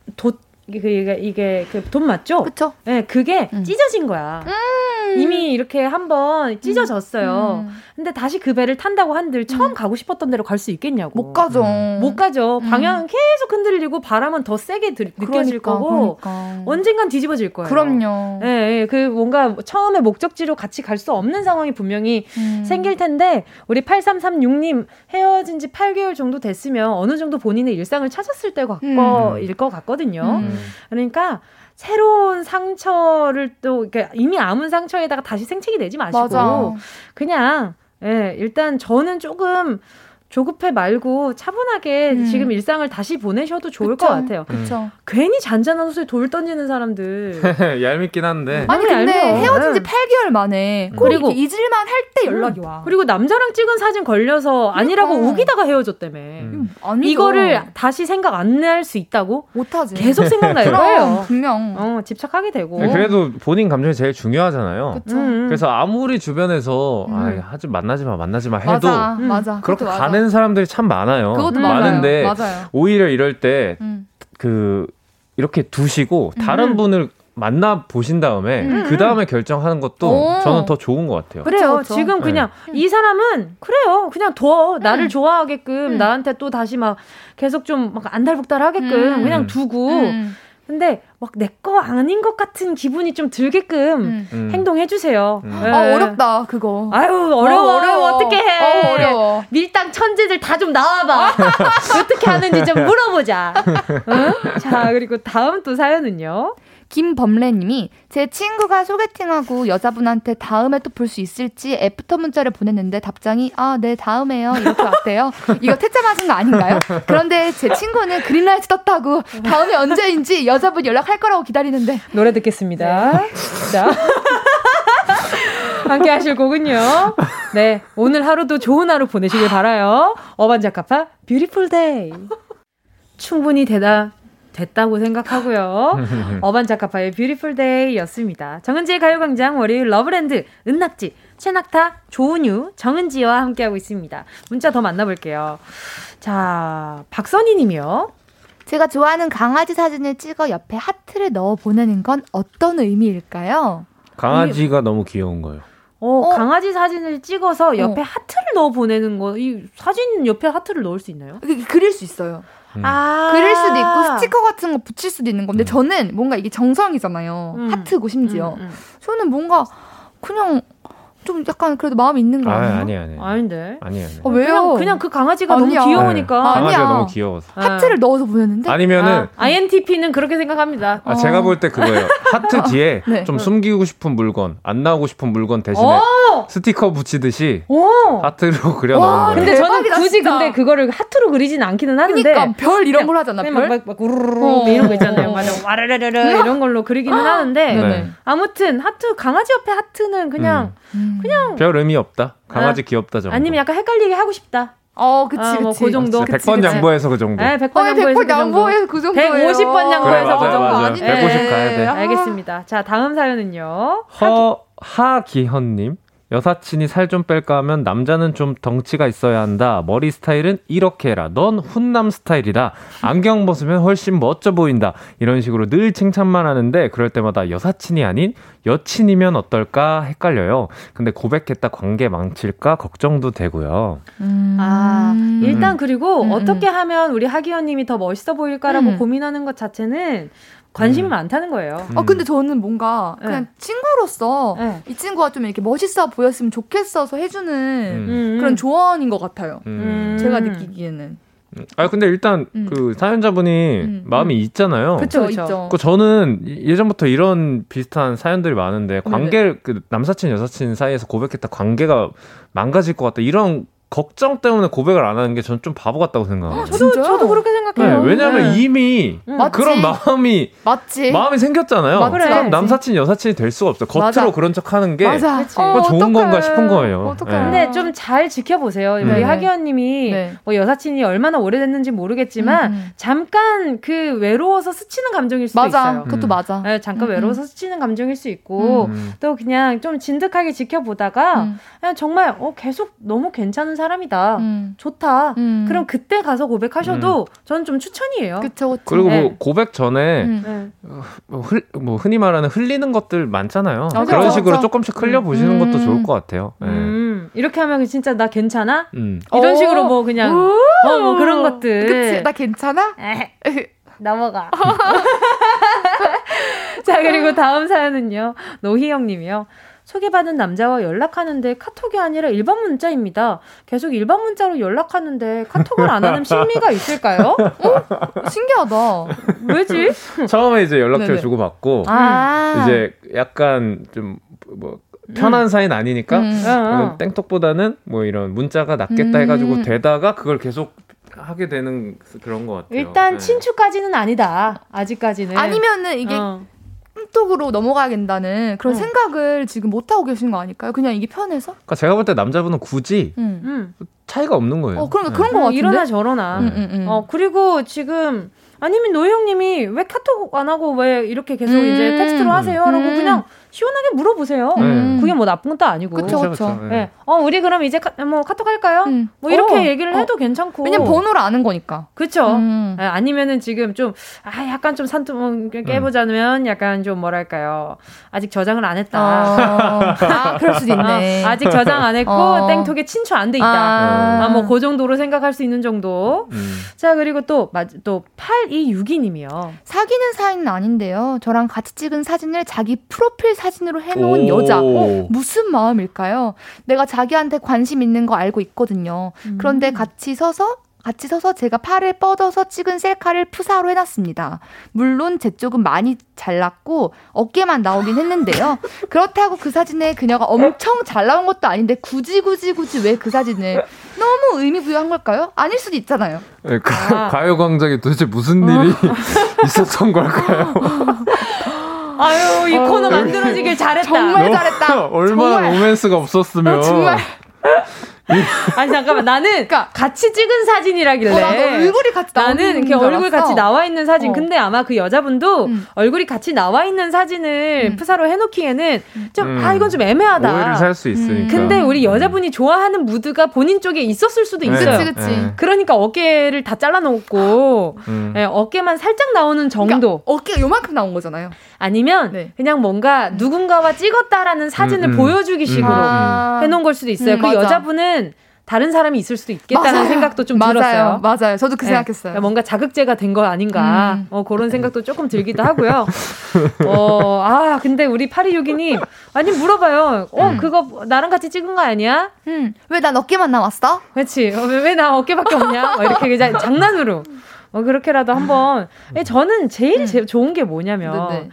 돛 이게 이게 그 돈 맞죠? 그쵸? 네, 그게 음. 찢어진 거야. 음. 이미 이렇게 한번 찢어졌어요. 음. 근데 다시 그 배를 탄다고 한들 처음 음. 가고 싶었던 데로 갈 수 있겠냐고. 못 가죠. 못 가죠. 음. 방향은 계속 흔들리고 바람은 더 세게 들, 느껴질 그러니까, 거고 그러니까. 언젠간 뒤집어질 거예요. 그럼요. 예, 네, 그 뭔가 처음에 목적지로 같이 갈 수 없는 상황이 분명히 음. 생길 텐데 우리 8336님 헤어진 지 8개월 정도 됐으면 어느 정도 본인의 일상을 찾았을 때일 것 같거든요. 그러니까 새로운 상처를 또 그러니까 이미 아문 상처에다가 다시 생채기 내지 마시고 맞아. 그냥 예, 일단 저는 조금 조급해 말고 차분하게 음. 지금 일상을 다시 보내셔도 좋을 그쵸, 것 같아요. 그쵸. 음. 괜히 잔잔한 옷에 돌 던지는 사람들. 얄밉긴 한데. 아니, 근데 얄미워. 헤어진 지 8개월 만에 음. 그리고 잊을만 할 때 연락이 와. 그리고 남자랑 찍은 사진 걸려서 아니라고 그러니까. 우기다가 헤어졌다며. 음. 이거를 다시 생각 안 날 수 있다고? 못하지. 계속 생각날 거예요. 분명. 어, 집착하게 되고. 네, 그래도 본인 감정이 제일 중요하잖아요. 그래서 아무리 주변에서 음. 아, 하지 만나지 마, 만나지 마 해도 맞아, 맞아. 그렇게 가는 많은 사람들이 참 많아요. 그것도 많은데 맞아요. 오히려 이럴 때그 음. 그 이렇게 두시고 다른 음. 분을 만나 보신 다음에 음. 그 다음에 결정하는 것도 오. 저는 더 좋은 것 같아요. 그래요. 그렇죠. 지금 그냥 네. 이 사람은 그래요. 그냥 둬 나를 음. 좋아하게끔 음. 나한테 또 다시 막 계속 좀 막 안달복달하게끔 음. 그냥 두고 근데 막 내 거 아닌 것 같은 기분이 좀 들게끔 음. 음. 행동해 주세요. 음. 네. 아 어렵다 그거. 아유 어려워 어, 어려워 어떻게 해? 어, 어려워. 밀당 천재들 다 좀 나와봐. 어떻게 하는지 좀 물어보자. 응? 자 그리고 다음 또 사연은요. 김범래님이 제 친구가 소개팅하고 여자분한테 다음에 또 볼 수 있을지 애프터 문자를 보냈는데 답장이 아 네 다음에요 이렇게 왔대요. 이거 퇴짜 맞은 거 아닌가요? 그런데 제 친구는 그린라이트 떴다고 다음에 언제인지 여자분 연락할 거라고 기다리는데 노래 듣겠습니다. 네. 자. 함께 하실 곡은요. 네. 오늘 하루도 좋은 하루 보내시길 바라요. 어반자카파 Beautiful Day. 충분히 대답 됐다고 생각하고요. 어반자카파의 Beautiful Day였습니다. 정은지의 가요광장 월요일 러브랜드 은낙지 최낙타 조은유 정은지와 함께하고 있습니다. 문자 더 만나볼게요. 자 박선희 님이요. 제가 좋아하는 강아지 사진을 찍어 옆에 하트를 넣어 보내는 건 어떤 의미일까요? 강아지가 너무 귀여운 거예요. 어, 어, 강아지 사진을 찍어서 옆에 어. 하트를 넣어 보내는 거, 이 사진 옆에 하트를 넣을 수 있나요? 그릴 수 있어요. 음. 아~ 그릴 수도 있고 스티커 같은 거 붙일 수도 있는 건데 음. 저는 뭔가 이게 정성이잖아요. 음. 하트고 심지어. 음, 음. 저는 뭔가 그냥 좀 약간 그래도 마음이 있는 거 아니에요? 아, 아니 아니. 아닌데. 아니 아니. 어, 왜요? 그냥, 그냥, 그 강아지가 아니야. 너무 귀여우니까. 네. 강아지가 아니야. 너무 귀여워서. 하트를 넣어서 보냈는데. 아니면은 아, INTP는 그렇게 생각합니다. 아, 어. 제가 볼 때 그거예요. 하트 뒤에 네. 좀 숨기고 싶은 물건, 안 나오고 싶은 물건 대신에 오! 스티커 붙이듯이 오! 하트로 그려 놓은 거예요. 근데 저는 굳이 진짜. 근데 그거를 하트로 그리진 않기는 하는데. 그러니까 별 이런 걸 하잖아. 별. 막, 막, 막 우르르 어. 이런 거 있잖아요. 맞아. 와르르르 이런 걸로 그리기는 하는데. 네. 아무튼 하트 강아지 옆에 하트는 그냥 음. 그냥 별 의미 없다. 강아지 아, 귀엽다 정도. 아니면 약간 헷갈리게 하고 싶다. 어, 그치, 아, 뭐그 정도. 아, 100번 양보해서 그 정도. 네, 100번 양보해서 그 정도. 그 정도. 150번 양보해서 그래, 그 정도. 아니 150 가야 돼. 알겠습니다. 자, 다음 사연은요. 허, 하기현님. 여사친이 살 좀 뺄까 하면 남자는 좀 덩치가 있어야 한다. 머리 스타일은 이렇게 해라. 넌 훈남 스타일이다. 안경 벗으면 훨씬 멋져 보인다. 이런 식으로 늘 칭찬만 하는데 그럴 때마다 여사친이 아닌 여친이면 어떨까 헷갈려요. 근데 고백했다 관계 망칠까 걱정도 되고요. 음. 아, 일단 그리고 음. 어떻게 하면 우리 하기현 님이 더 멋있어 보일까라고 음. 고민하는 것 자체는 관심이 음. 많다는 거예요. 음. 아 근데 저는 뭔가 그냥 네. 친구로서 네. 이 친구가 좀 이렇게 멋있어 보였으면 좋겠어서 해주는 음. 그런 조언인 것 같아요. 음. 제가 느끼기에는. 아 근데 일단 음. 그 사연자분이 음. 마음이 있잖아요. 그렇죠, 있죠. 그 저는 예전부터 이런 비슷한 사연들이 많은데 관계 그 남사친 여사친 사이에서 고백했다 관계가 망가질 것 같다 이런 걱정 때문에 고백을 안 하는 게 전 좀 바보 같다고 생각해요. 어, 저도 저도 그렇게 생각해요. 네, 왜냐하면 네. 이미 음. 그런 마음이 맞지. 마음이 생겼잖아요. 맞 그래. 남사친 여사친이 될 수가 없어. 겉으로 맞아. 그런 척하는 게 맞아. 어, 좋은 어떡해. 건가 싶은 거예요. 네. 근데 좀 잘 지켜보세요. 네. 우리 하기현님이 네. 뭐 여사친이 얼마나 오래됐는지 모르겠지만 음. 잠깐 그 외로워서 스치는 감정일 수도 맞아. 있어요. 그것도 맞아. 네, 잠깐 음. 외로워서 스치는 감정일 수 있고 음. 또 그냥 좀 진득하게 지켜보다가 음. 그냥 정말 어 계속 너무 괜찮은 사람 이다. 음. 좋다. 음. 그럼 그때 가서 고백하셔도 음. 저는 좀 추천이에요. 그쵸, 그쵸. 그리고 뭐 네. 고백 전에 네. 뭐, 흘, 뭐 흔히 말하는 흘리는 것들 많잖아요. 아, 그런 식으로 맞아. 조금씩 흘려 보시는 것도 좋을 것 같아요. 네. 이렇게 하면 진짜 나 괜찮아? 이런 식으로 뭐 그냥 어, 뭐 그런 것들. 그치? 나 괜찮아? 넘어가. 자, 그리고 다음 사연은요. 노희영 님이요. 소개받은 남자와 연락하는데 카톡이 아니라 일반 문자입니다. 계속 일반 문자로 연락하는데 카톡을 안 하는 심리가 있을까요? 어? 신기하다. 왜지? 처음에 이제 연락처를 주고받고 아~ 이제 약간 좀뭐 편한 음. 사이는 아니니까 음. 음. 땡톡보다는 뭐 이런 문자가 낫겠다 음. 해가지고 되다가 그걸 계속 하게 되는 그런 것 같아요. 일단 네. 친추까지는 아니다. 아직까지는. 아니면은 이게 어. 톡으로 넘어가야 된다는 그런 어. 생각을 지금 못 하고 계신 거 아닐까요? 그냥 이게 편해서? 그러니까 제가 볼 때 남자분은 굳이 음. 차이가 없는 거예요. 어, 그런 네. 그런 거 같은데. 이러나 저러나. 음, 음, 음. 어 그리고 지금 아니면 노희영님이 왜 카톡 안 하고 왜 이렇게 계속 이제 음. 텍스트로 하세요?라고 음. 그냥 시원하게 물어보세요. 네. 그게 뭐 나쁜 것도 아니고. 그렇죠, 그렇죠. 네. 어, 우리 그럼 이제 카, 뭐 카톡 할까요? 음. 뭐 이렇게 어, 얘기를 해도 어. 괜찮고. 왜냐면 번호를 아는 거니까. 그렇죠. 음. 네, 아니면은 지금 좀 아, 약간 좀 산tum 깨보자면 음. 약간 좀 뭐랄까요? 아직 저장을 안 했다. 어. 아, 그럴 수도 있네. 어, 아직 저장 안 했고 어. 땡톡에 친추 안 돼 있다. 아, 아 뭐 그 정도로 생각할 수 있는 정도. 음. 자, 그리고 또 또 8262님이요. 사귀는 사이는 아닌데요. 저랑 같이 찍은 사진을 자기 프로필 사진 으로 해놓은 오. 여자. 어, 무슨 마음일까요? 내가 자기한테 관심 있는 거 알고 있거든요. 음. 그런데 같이 서서 같이 서서 제가 팔을 뻗어서 찍은 셀카를 푸사로 해놨습니다. 물론 제 쪽은 많이 잘났고 어깨만 나오긴 했는데요. 그렇다고 그 사진에 그녀가 엄청 잘 나온 것도 아닌데 굳이 굳이 굳이 왜 그 사진을 너무 의미 부여한 걸까요? 아닐 수도 있잖아요. 네, 가, 아. 가요광장에 도대체 무슨 일이 있었던 걸까요? 아유, 이 코너 어, 만들어지길 잘했다. 정말 잘했다. 얼마나 정말. 로맨스가 없었으면. 어, 정말. 아니 잠깐만 나는 그러니까 같이 찍은 사진이라길래 어, 나도 얼굴이 같이 나는 이렇게 얼굴 같이 나와 있는 사진 어. 근데 아마 그 여자분도 음. 얼굴이 같이 나와 있는 사진을 음. 프사로 해놓기에는 좀아 음. 이건 좀 애매하다 오해를 살 수 있으니까 근데 우리 음. 여자분이 좋아하는 무드가 본인 쪽에 있었을 수도 네. 있어요 그치, 그치. 네. 그러니까 어깨를 다 잘라놓고 네, 어깨만 살짝 나오는 정도 그러니까 어깨가 요만큼 나온 거잖아요 아니면 네. 그냥 뭔가 누군가와 찍었다라는 사진을 보여주기 식으로 아. 해놓은 걸 수도 있어요 그 맞아. 여자분은 다른 사람이 있을 수도 있겠다는 맞아요. 생각도 좀 맞아요. 들었어요. 맞아요. 저도 그 네. 생각했어요. 뭔가 자극제가 된 거 아닌가. 음. 어, 그런 생각도 조금 들기도 하고요. 어, 아, 근데 우리 8262님. 아니, 물어봐요. 어, 음. 그거 나랑 같이 찍은 거 아니야? 음. 왜 난 어깨만 남았어? 그렇지. 어, 왜나 어깨밖에 없냐? 뭐 이렇게 그냥 장난으로. 어, 그렇게라도 한번. 저는 제일 음. 제, 좋은 게 뭐냐면. 네네.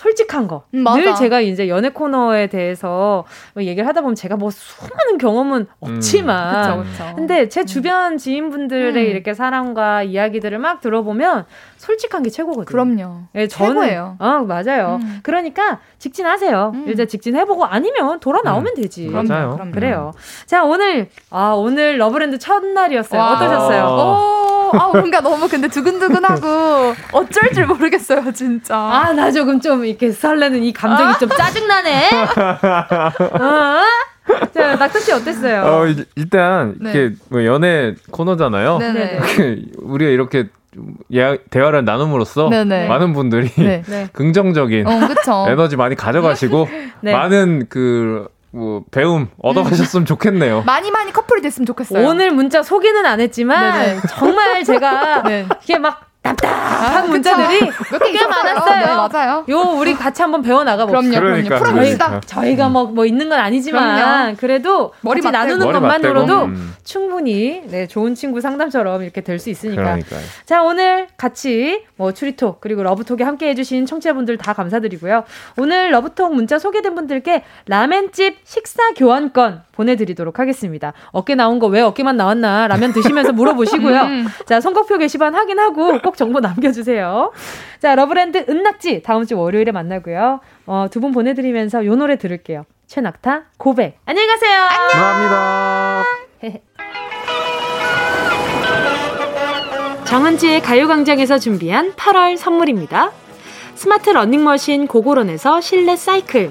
솔직한 거. 음, 늘 제가 이제 연애 코너에 대해서 뭐 얘기를 하다 보면 제가 뭐 수많은 경험은 음. 없지만. 음. 그쵸, 그쵸. 근데 제 음. 주변 지인분들의 음. 이렇게 사랑과 이야기들을 막 들어보면 솔직한 게 최고거든요. 그럼요. 예, 저는, 최고예요. 어, 맞아요. 음. 그러니까 직진하세요. 일단 직진해보고 아니면 돌아 나오면 되지. 맞아요. 그럼요. 그래요. 자, 오늘, 아, 오늘 러브랜드 첫날이었어요. 와. 어떠셨어요? 오, 아, 뭔가 너무 근데 두근두근하고 어쩔 줄 모르겠어요, 진짜. 아, 나 조금 좀 이렇게 설레는 이 감정이 아? 좀 짜증나네. 어? 자, 낙타 씨 어땠어요? 어, 일단 네. 이게 뭐 연애 코너잖아요. 네네. 우리가 이렇게 예, 대화를 나눔으로써 네네. 많은 분들이 네. 네. 긍정적인 어, 에너지 많이 가져가시고 네. 많은 그 뭐 배움 얻어가셨으면 좋겠네요. 많이 많이 커플이 됐으면 좋겠어요. 오늘 문자 소개는 안 했지만 네네. 정말 제가 네. 이게 막 답답한 아, 문자들이 꽤 많았어요. 네, 맞아요. 요 우리 같이 한번 배워 나가 봅시다. 그럼요, 그럼요. 풀어봅시다. 저희, 가 뭐, 뭐 있는 건 아니지만 그럼요. 그래도 머리 같이 나누는 머리 것만으로도 음. 충분히 네, 좋은 친구 상담처럼 이렇게 될 수 있으니까. 그러니까요. 자 오늘 같이 뭐 추리톡 그리고 러브톡에 함께 해 주신 청취자분들 다 감사드리고요. 오늘 러브톡 문자 소개된 분들께 라멘집 식사 교환권 보내드리도록 하겠습니다. 어깨 나온 거 왜 어깨만 나왔나 라면 드시면서 물어보시고요. 음. 자, 선곡표 게시판 확인하고 꼭 정보 남겨주세요. 자, 러브랜드 은낙지 다음 주 월요일에 만나고요. 어, 두 분 보내드리면서 요 노래 들을게요. 최낙타 고백. 안녕히 가세요. 감사합니다. 정은지의 가요광장에서 준비한 8월 선물입니다. 스마트 러닝머신 고고론에서 실내 사이클.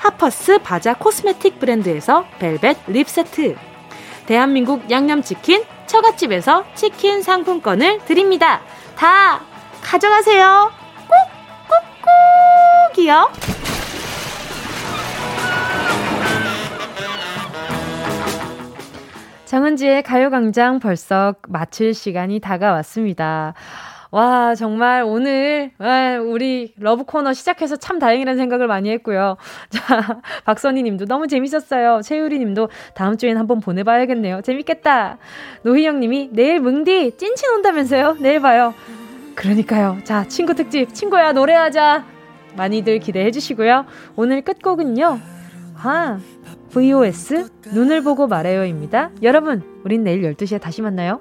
하퍼스 바자 cosmetic 브랜드에서 벨벳 lip 세트. 대한민국 양념치킨 처갓집에서 치킨 상품권을 드립니다. 다 가져가세요. 꾹꾹꾹이요. 정은지의 가요광장 벌써 마칠 시간이 다가왔습니다. 와, 정말 오늘, 와, 우리 love 코너 시작해서 참 다행이라는 생각을 많이 했고요. 자, 박선희 님도 너무 재밌었어요. 최유리 님도 다음 주엔 한번 보내 봐야겠네요. 재밌겠다. 노희영 님이 내일 뭉디 찐친 온다면서요? 내일 봐요. 그러니까요. 자, 친구 특집, 친구야, 노래하자. 많이들 기대해 주시고요. 오늘 끝곡은요. 아, VOS, 눈을 보고 말해요입니다. 여러분, 우린 내일 12시에 다시 만나요.